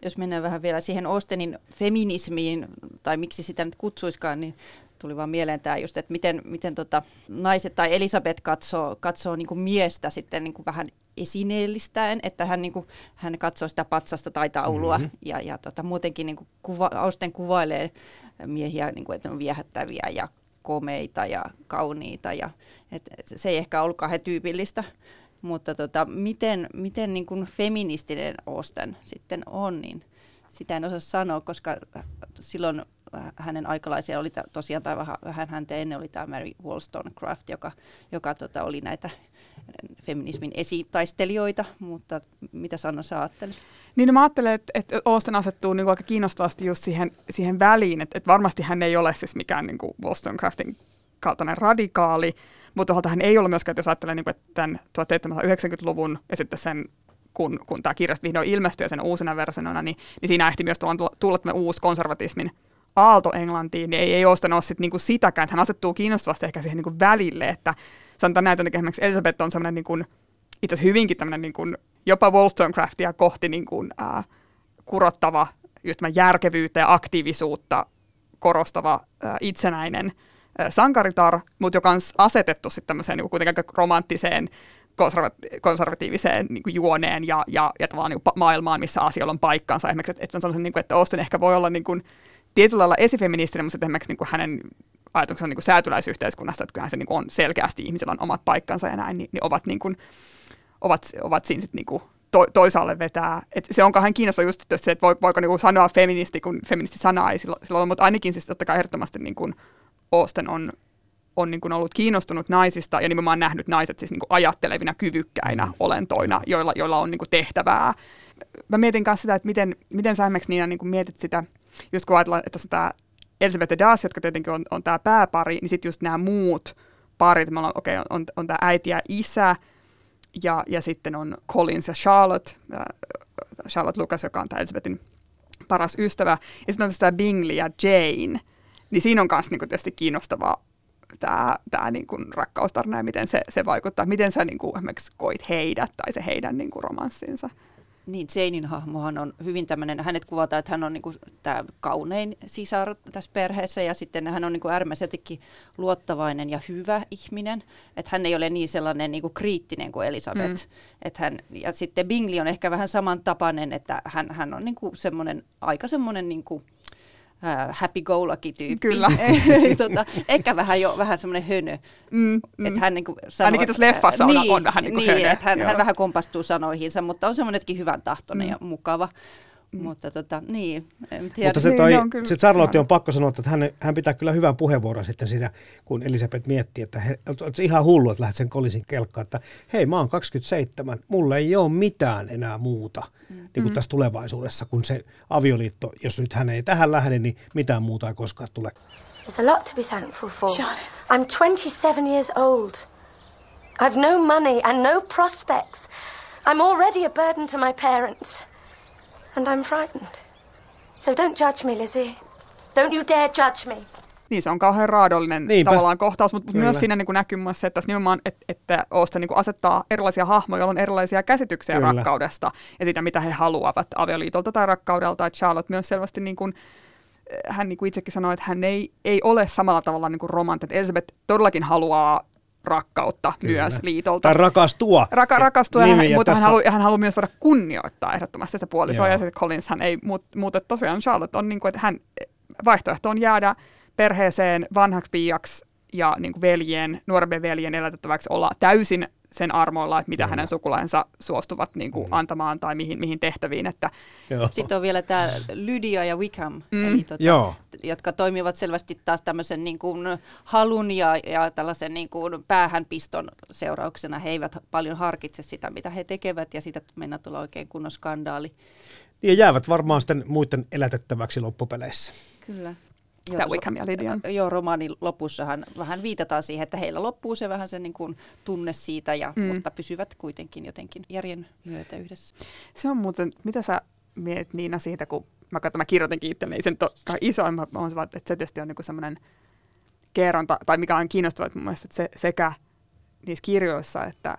Jos mennään vähän vielä siihen Ostenin feminismiin, tai miksi sitä nyt kutsuiskaan, niin tuli vaan mieleen tämä just, että miten, miten tota, naiset tai Elisabeth katsoo, katsoo niin miestä sitten niin vähän esineellistäen, että hän, niin kuin, hän katsoo sitä patsasta tai taulua mm-hmm. ja, ja tota, muutenkin niin kuin kuva, Austen kuvailee miehiä, niin kuin, että ne on viehättäviä ja komeita ja kauniita. Ja, et se ei ehkä ollut kauhean tyypillistä, mutta tota, miten, miten niin kuin feministinen Osten sitten on, niin sitä en osaa sanoa, koska silloin hänen aikalaisia oli tosiaan, tai vähän, vähän häntä ennen oli tämä Mary Wollstonecraft, joka, joka tota, oli näitä feminismin esitaistelijoita, mutta mitä Sanna sä ajattelet? Niin no mä ajattelen, että, että Austen asettuu niin aika kiinnostavasti just siihen, siihen väliin, että, että varmasti hän ei ole siis mikään niin kuin Wollstonecraftin kaltainen radikaali, mutta hän ei ole myöskään, jos ajattelee niin kuin, että tämän 1790-luvun ja sitten sen kun, kun tämä kirja vihdoin ilmestyi ja sen uusena versiona, niin, niin siinä ehti myös tulla, tulla tämä uusi konservatismin aalto Englantiin, niin ei, ei Austen ole sit niinku sitäkään, että hän asettuu kiinnostavasti ehkä siihen niinku välille, että sanotaan näitä, että esimerkiksi Elizabeth on semmoinen niinku, itse asiassa hyvinkin tämmöinen niinku, jopa Wollstonecraftia kohti niinku, ää, kurottava just järkevyyttä ja aktiivisuutta korostava ää, itsenäinen sankaritar, mutta joka on asetettu sitten tämmöiseen niinku, kuitenkin romanttiseen konservati- konservatiiviseen niin kuin juoneen ja, ja, ja tavallaan niin kuin maailmaan, missä asioilla on paikkansa. Esimerkiksi, että, että, niin kuin, että Austen ehkä voi olla niin kuin, tietyllä lailla esifeministinen, mutta esimerkiksi niin kuin hänen ajatuksensa niin kuin säätyläisyhteiskunnasta, että kyllähän se niin kuin on selkeästi, ihmisillä on omat paikkansa ja näin, niin, niin ovat, niin kuin, ovat, ovat siinä sitten niin kuin to, toisaalle vetää. Et se on kauhean kiinnostavaa just että se, että voiko niin kuin sanoa feministi, kun feministi sanaa ei silloin, silloin mutta ainakin siis totta kai ehdottomasti niin kuin Austen on on niin kuin ollut kiinnostunut naisista ja nimenomaan nähnyt naiset siis niin kuin ajattelevina, kyvykkäinä mm. olentoina, joilla, joilla on niin kuin tehtävää. Mä mietin myös sitä, että miten, miten sä esimerkiksi Niina niin kuin mietit sitä, just kun ajatellaan, että se on tämä Elizabeth ja Das, jotka tietenkin on, on tämä pääpari, niin sitten just nämä muut parit, me ollaan, okay, on, on, on tämä äiti ja isä, ja, ja sitten on Collins ja Charlotte, Charlotte Lucas, joka on tämä Elizabethin paras ystävä, ja sitten on tämä Bingley ja Jane, niin siinä on myös niin tietysti kiinnostavaa tämä, tämä niin kuin rakkaustarina ja miten se, se vaikuttaa. Miten sä niin kuin esimerkiksi koit heidät tai se heidän niin kuin romanssinsa? Niin, Janein hahmohan on hyvin tämmöinen, hänet kuvataan, että hän on niin kuin tämä kaunein sisar tässä perheessä ja sitten hän on niin kuin äärimmäisen jotenkin luottavainen ja hyvä ihminen, että hän ei ole niin sellainen niin kuin kriittinen kuin Elisabeth. Mm. Että hän, ja sitten Bingley on ehkä vähän samantapainen, että hän, hän on niin kuin semmoinen, aika semmoinen niin kuin, uh, happy-go-lucky-tyyppi. Kyllä. [laughs] tota, ehkä vähän jo vähän semmoinen hönö. Mm, mm. Että hän niin kuin sanoo, Ainakin tässä leffassa on, niin, on vähän niin kuin niin, hönö. Että hän, hän vähän kompastuu sanoihinsa, mutta on semmoinenkin hyvän tahtoinen mm. ja mukava. Mm. Mutta tota, niin, en tiedä. Mutta se, toi, niin, se Charlotte on pakko sanoa, että hän, hän pitää kyllä hyvän puheenvuoron sitten siinä, kun Elisabeth miettii, että he, on ihan hullu, että lähdet sen kolisin kelkkaan, että hei mä oon 27, mulla ei ole mitään enää muuta mm. niin kuin mm. tässä tulevaisuudessa, kun se avioliitto, jos nyt hän ei tähän lähde, niin mitään muuta ei koskaan tule. There's a lot to be thankful for. Charlotte. I'm 27 years old. I've no money and no prospects. I'm already a burden to my parents. And I'm frightened. So don't judge me, Lizzie. Don't you dare judge me. Niin, se on kauhean raadollinen Niinpä. tavallaan kohtaus, mutta Kyllä. myös siinä niin näkyy myös se, että tässä nimenomaan, että, että Oosta niin asettaa erilaisia hahmoja, joilla on erilaisia käsityksiä Kyllä. rakkaudesta ja sitä, mitä he haluavat avioliitolta tai rakkaudelta. Että Charlotte myös selvästi, niin kuin, hän niin kuin itsekin sanoi, että hän ei, ei ole samalla tavalla niin romanttinen. Elizabeth todellakin haluaa rakkautta Kyllä. myös liitolta. Tai rakastua. Raka, rakastua, hän, mutta tässä... hän, haluaa, hän haluaa myös voida kunnioittaa ehdottomasti sitä puolisoa. Ja sitten Collins hän ei, mutta tosiaan Charlotte on niin kuin, että hän, vaihtoehto on jäädä perheeseen vanhaksi piiaksi ja niin kuin veljen, nuorempien veljen elätettäväksi olla täysin sen armoilla, että mitä Kyllä. hänen sukulaisensa suostuvat niin kuin, mm. antamaan tai mihin, mihin tehtäviin. Että... Sitten on vielä tämä Lydia ja Wickham, mm. eli tuota, jotka toimivat selvästi taas tämmöisen niin kuin halun ja, ja tällaisen niin kuin päähänpiston seurauksena. He eivät paljon harkitse sitä, mitä he tekevät, ja siitä mennä tulla oikein kunnon skandaali. Ja jäävät varmaan sitten muiden elätettäväksi loppupeleissä. Kyllä. Joo, Wickham ja Lydian. Joo, romaanin lopussahan vähän viitataan siihen, että heillä loppuu se vähän se niin kuin tunne siitä, ja, mm. mutta pysyvät kuitenkin jotenkin järjen myötä yhdessä. Se on muuten, mitä sä mietit Niina siitä, kun mä, katson, mä kirjoitinkin itselleni, sen to, isoin, mä on se, että se tietysti on niin semmoinen kerronta, tai mikä on kiinnostavaa, että mun mielestä että se, sekä niissä kirjoissa, että,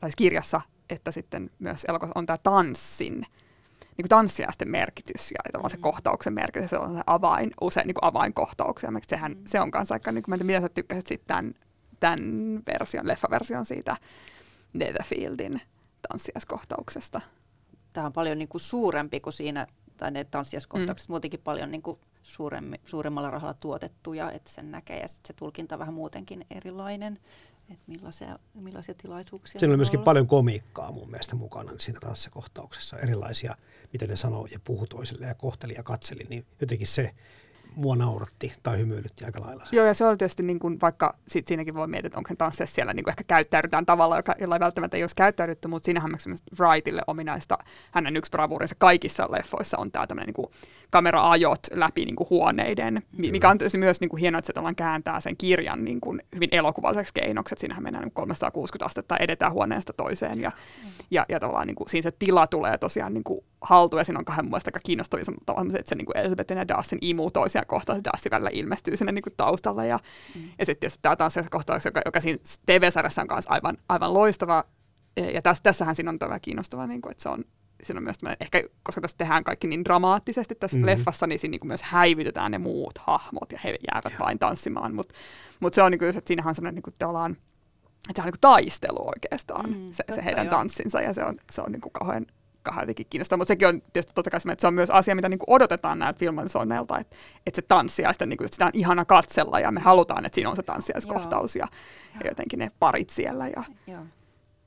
tai siis kirjassa, että sitten myös elokuvassa on tämä tanssin niin tanssiaisten merkitys ja tavallaan se mm. kohtauksen merkitys, se on se avain, usein niin avainkohtauksia. Sehän, mm. Se on kanssa aika, niin kuin, mitä sä tykkäsit sitten tämän, tämän version, leffaversion siitä Netherfieldin tanssiaskohtauksesta? Tämä on paljon niin kuin suurempi kuin siinä, tai ne tanssiaskohtaukset mm. muutenkin paljon niin kuin suuremmalla rahalla tuotettu ja että sen näkee ja sit se tulkinta vähän muutenkin erilainen että millaisia, millaisia tilaisuuksia. Siinä oli myöskin olla. paljon komiikkaa mun mielestä mukana siinä tanssikohtauksessa. Erilaisia, miten ne sanoo ja puhu toisille ja kohteli ja katseli, niin jotenkin se mua nauratti tai hymyilytti aika lailla. Joo, ja se oli tietysti, niin kuin, vaikka sit siinäkin voi miettiä, että onko se tansseissa siellä niin kuin ehkä käyttäydytään tavalla, joka, jolla ei välttämättä ei olisi käyttäydytty, mutta siinähän myös Wrightille ominaista, hänen yksi bravuurinsa kaikissa leffoissa on tämä tämmöinen niin kamera-ajot läpi niin kuin huoneiden, Kyllä. mikä on myös niin kuin hienoa, että se tavallaan kääntää sen kirjan niin kuin hyvin elokuvalliseksi keinoksi, että siinähän mennään niin 360 astetta edetään huoneesta toiseen, ja, ja, ja tavallaan niin kuin, siinä se tila tulee tosiaan niin kuin haltuun, ja siinä on kahden mielestä aika kiinnostavia että se niin kuin Elizabethin ja Darsin imuu toisiaan kohtaan, se Darcy välillä ilmestyy sinne niin kuin taustalla, ja, mm. ja sitten tietysti tämä tanssikohtaus, joka, joka siinä TV-sarjassa on myös aivan, aivan loistava, ja tässä, tässähän siinä on tämä kiinnostava, niin kuin, että se on, siinä on myös ehkä, koska tässä tehdään kaikki niin dramaattisesti tässä mm-hmm. leffassa, niin siinä niin kuin myös häivytetään ne muut hahmot, ja he jäävät vain tanssimaan, mutta mut se on niin kuin, että siinähän on sellainen niin kuin, tavallaan, että se on niin kuin taistelu oikeastaan, mm, se, se heidän joo. tanssinsa, ja se on, se on niin kuin kauhean, kauhean jotenkin kiinnostavaa, mutta sekin on tietysti totta kai että se on myös asia, mitä niin kuin odotetaan näiltä filmansonneilta, että, että se tanssia, sitä, niin kuin, että sitä on ihana katsella ja me halutaan, että siinä on se tanssiaiskohtaus ja, ja jotenkin ne parit siellä. Ja, Joo.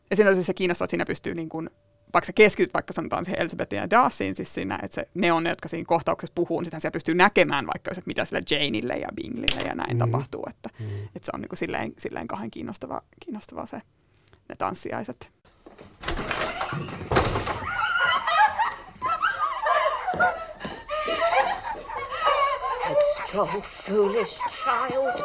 ja siinä on siis se kiinnostavaa, että siinä pystyy niin kuin, vaikka sä keskityt vaikka sanotaan siihen Elizabethin ja Darcyin, siis siinä, että se, ne on ne, jotka siinä kohtauksessa puhuu, niin sitten siellä pystyy näkemään vaikka, että mitä sille Janeille ja Binglille ja näin mm. tapahtuu, että, mm. että se on niin kuin silleen, silleen kahden kiinnostava, kiinnostava se, ne tanssiaiset. Headstrong, foolish child.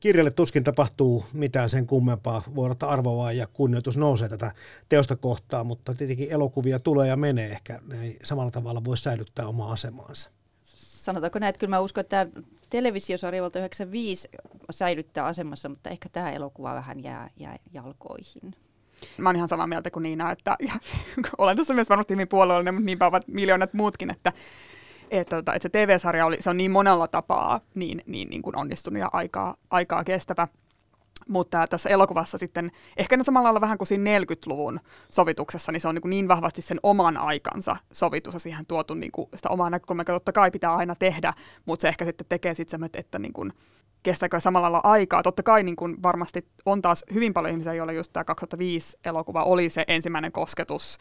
Kirjalle tuskin tapahtuu mitään sen kummempaa. Voi olla arvoa ja kunnioitus nousee tätä teosta kohtaan, mutta tietenkin elokuvia tulee ja menee. Ehkä ne ei samalla tavalla voi säilyttää omaa asemaansa. Sanotaanko näin, että kyllä mä uskon, että tämä televisiosarja vuotta 95 säilyttää asemassa, mutta ehkä tämä elokuva vähän jää, jää jalkoihin. Mä oon ihan samaa mieltä kuin Niina, että ja, [laughs] olen tässä myös varmasti hyvin puolellinen, mutta niinpä ovat miljoonat muutkin, että että, tota, että se TV-sarja oli, se on niin monella tapaa niin, niin, niin kuin onnistunut ja aikaa, aikaa kestävä. Mutta tässä elokuvassa sitten, ehkä ne samalla lailla vähän kuin siinä 40-luvun sovituksessa, niin se on niin, niin vahvasti sen oman aikansa sovitus ja siihen tuotu niin kuin sitä omaa näkökulmaa, joka totta kai pitää aina tehdä, mutta se ehkä sitten tekee sitten semmoinen, että niin kuin, kestääkö samalla lailla aikaa. Totta kai niin kuin varmasti on taas hyvin paljon ihmisiä, joilla just tämä 2005 elokuva oli se ensimmäinen kosketus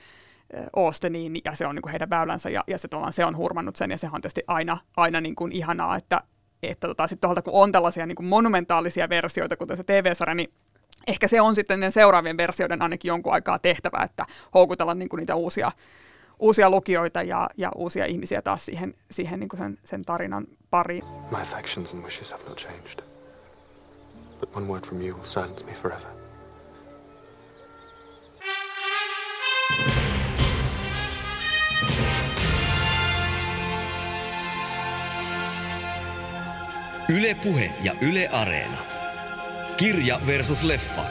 Austiniin ja se on niin kuin heidän väylänsä ja, ja se, se on hurmannut sen ja se on tietysti aina, aina niin kuin ihanaa, että, että tota, sitten tuolta kun on tällaisia niin kuin monumentaalisia versioita, kuten se TV-sarja, niin ehkä se on sitten seuraavien versioiden ainakin jonkun aikaa tehtävä, että houkutella niin kuin niitä uusia, uusia lukijoita ja, ja uusia ihmisiä taas siihen, siihen niin kuin sen, sen tarinan pariin. My affections and wishes have not changed. But one word from you will silence me forever. Yle Puhe ja Yle Areena. Kirja versus leffa.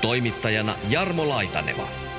Toimittajana Jarmo Laitaneva.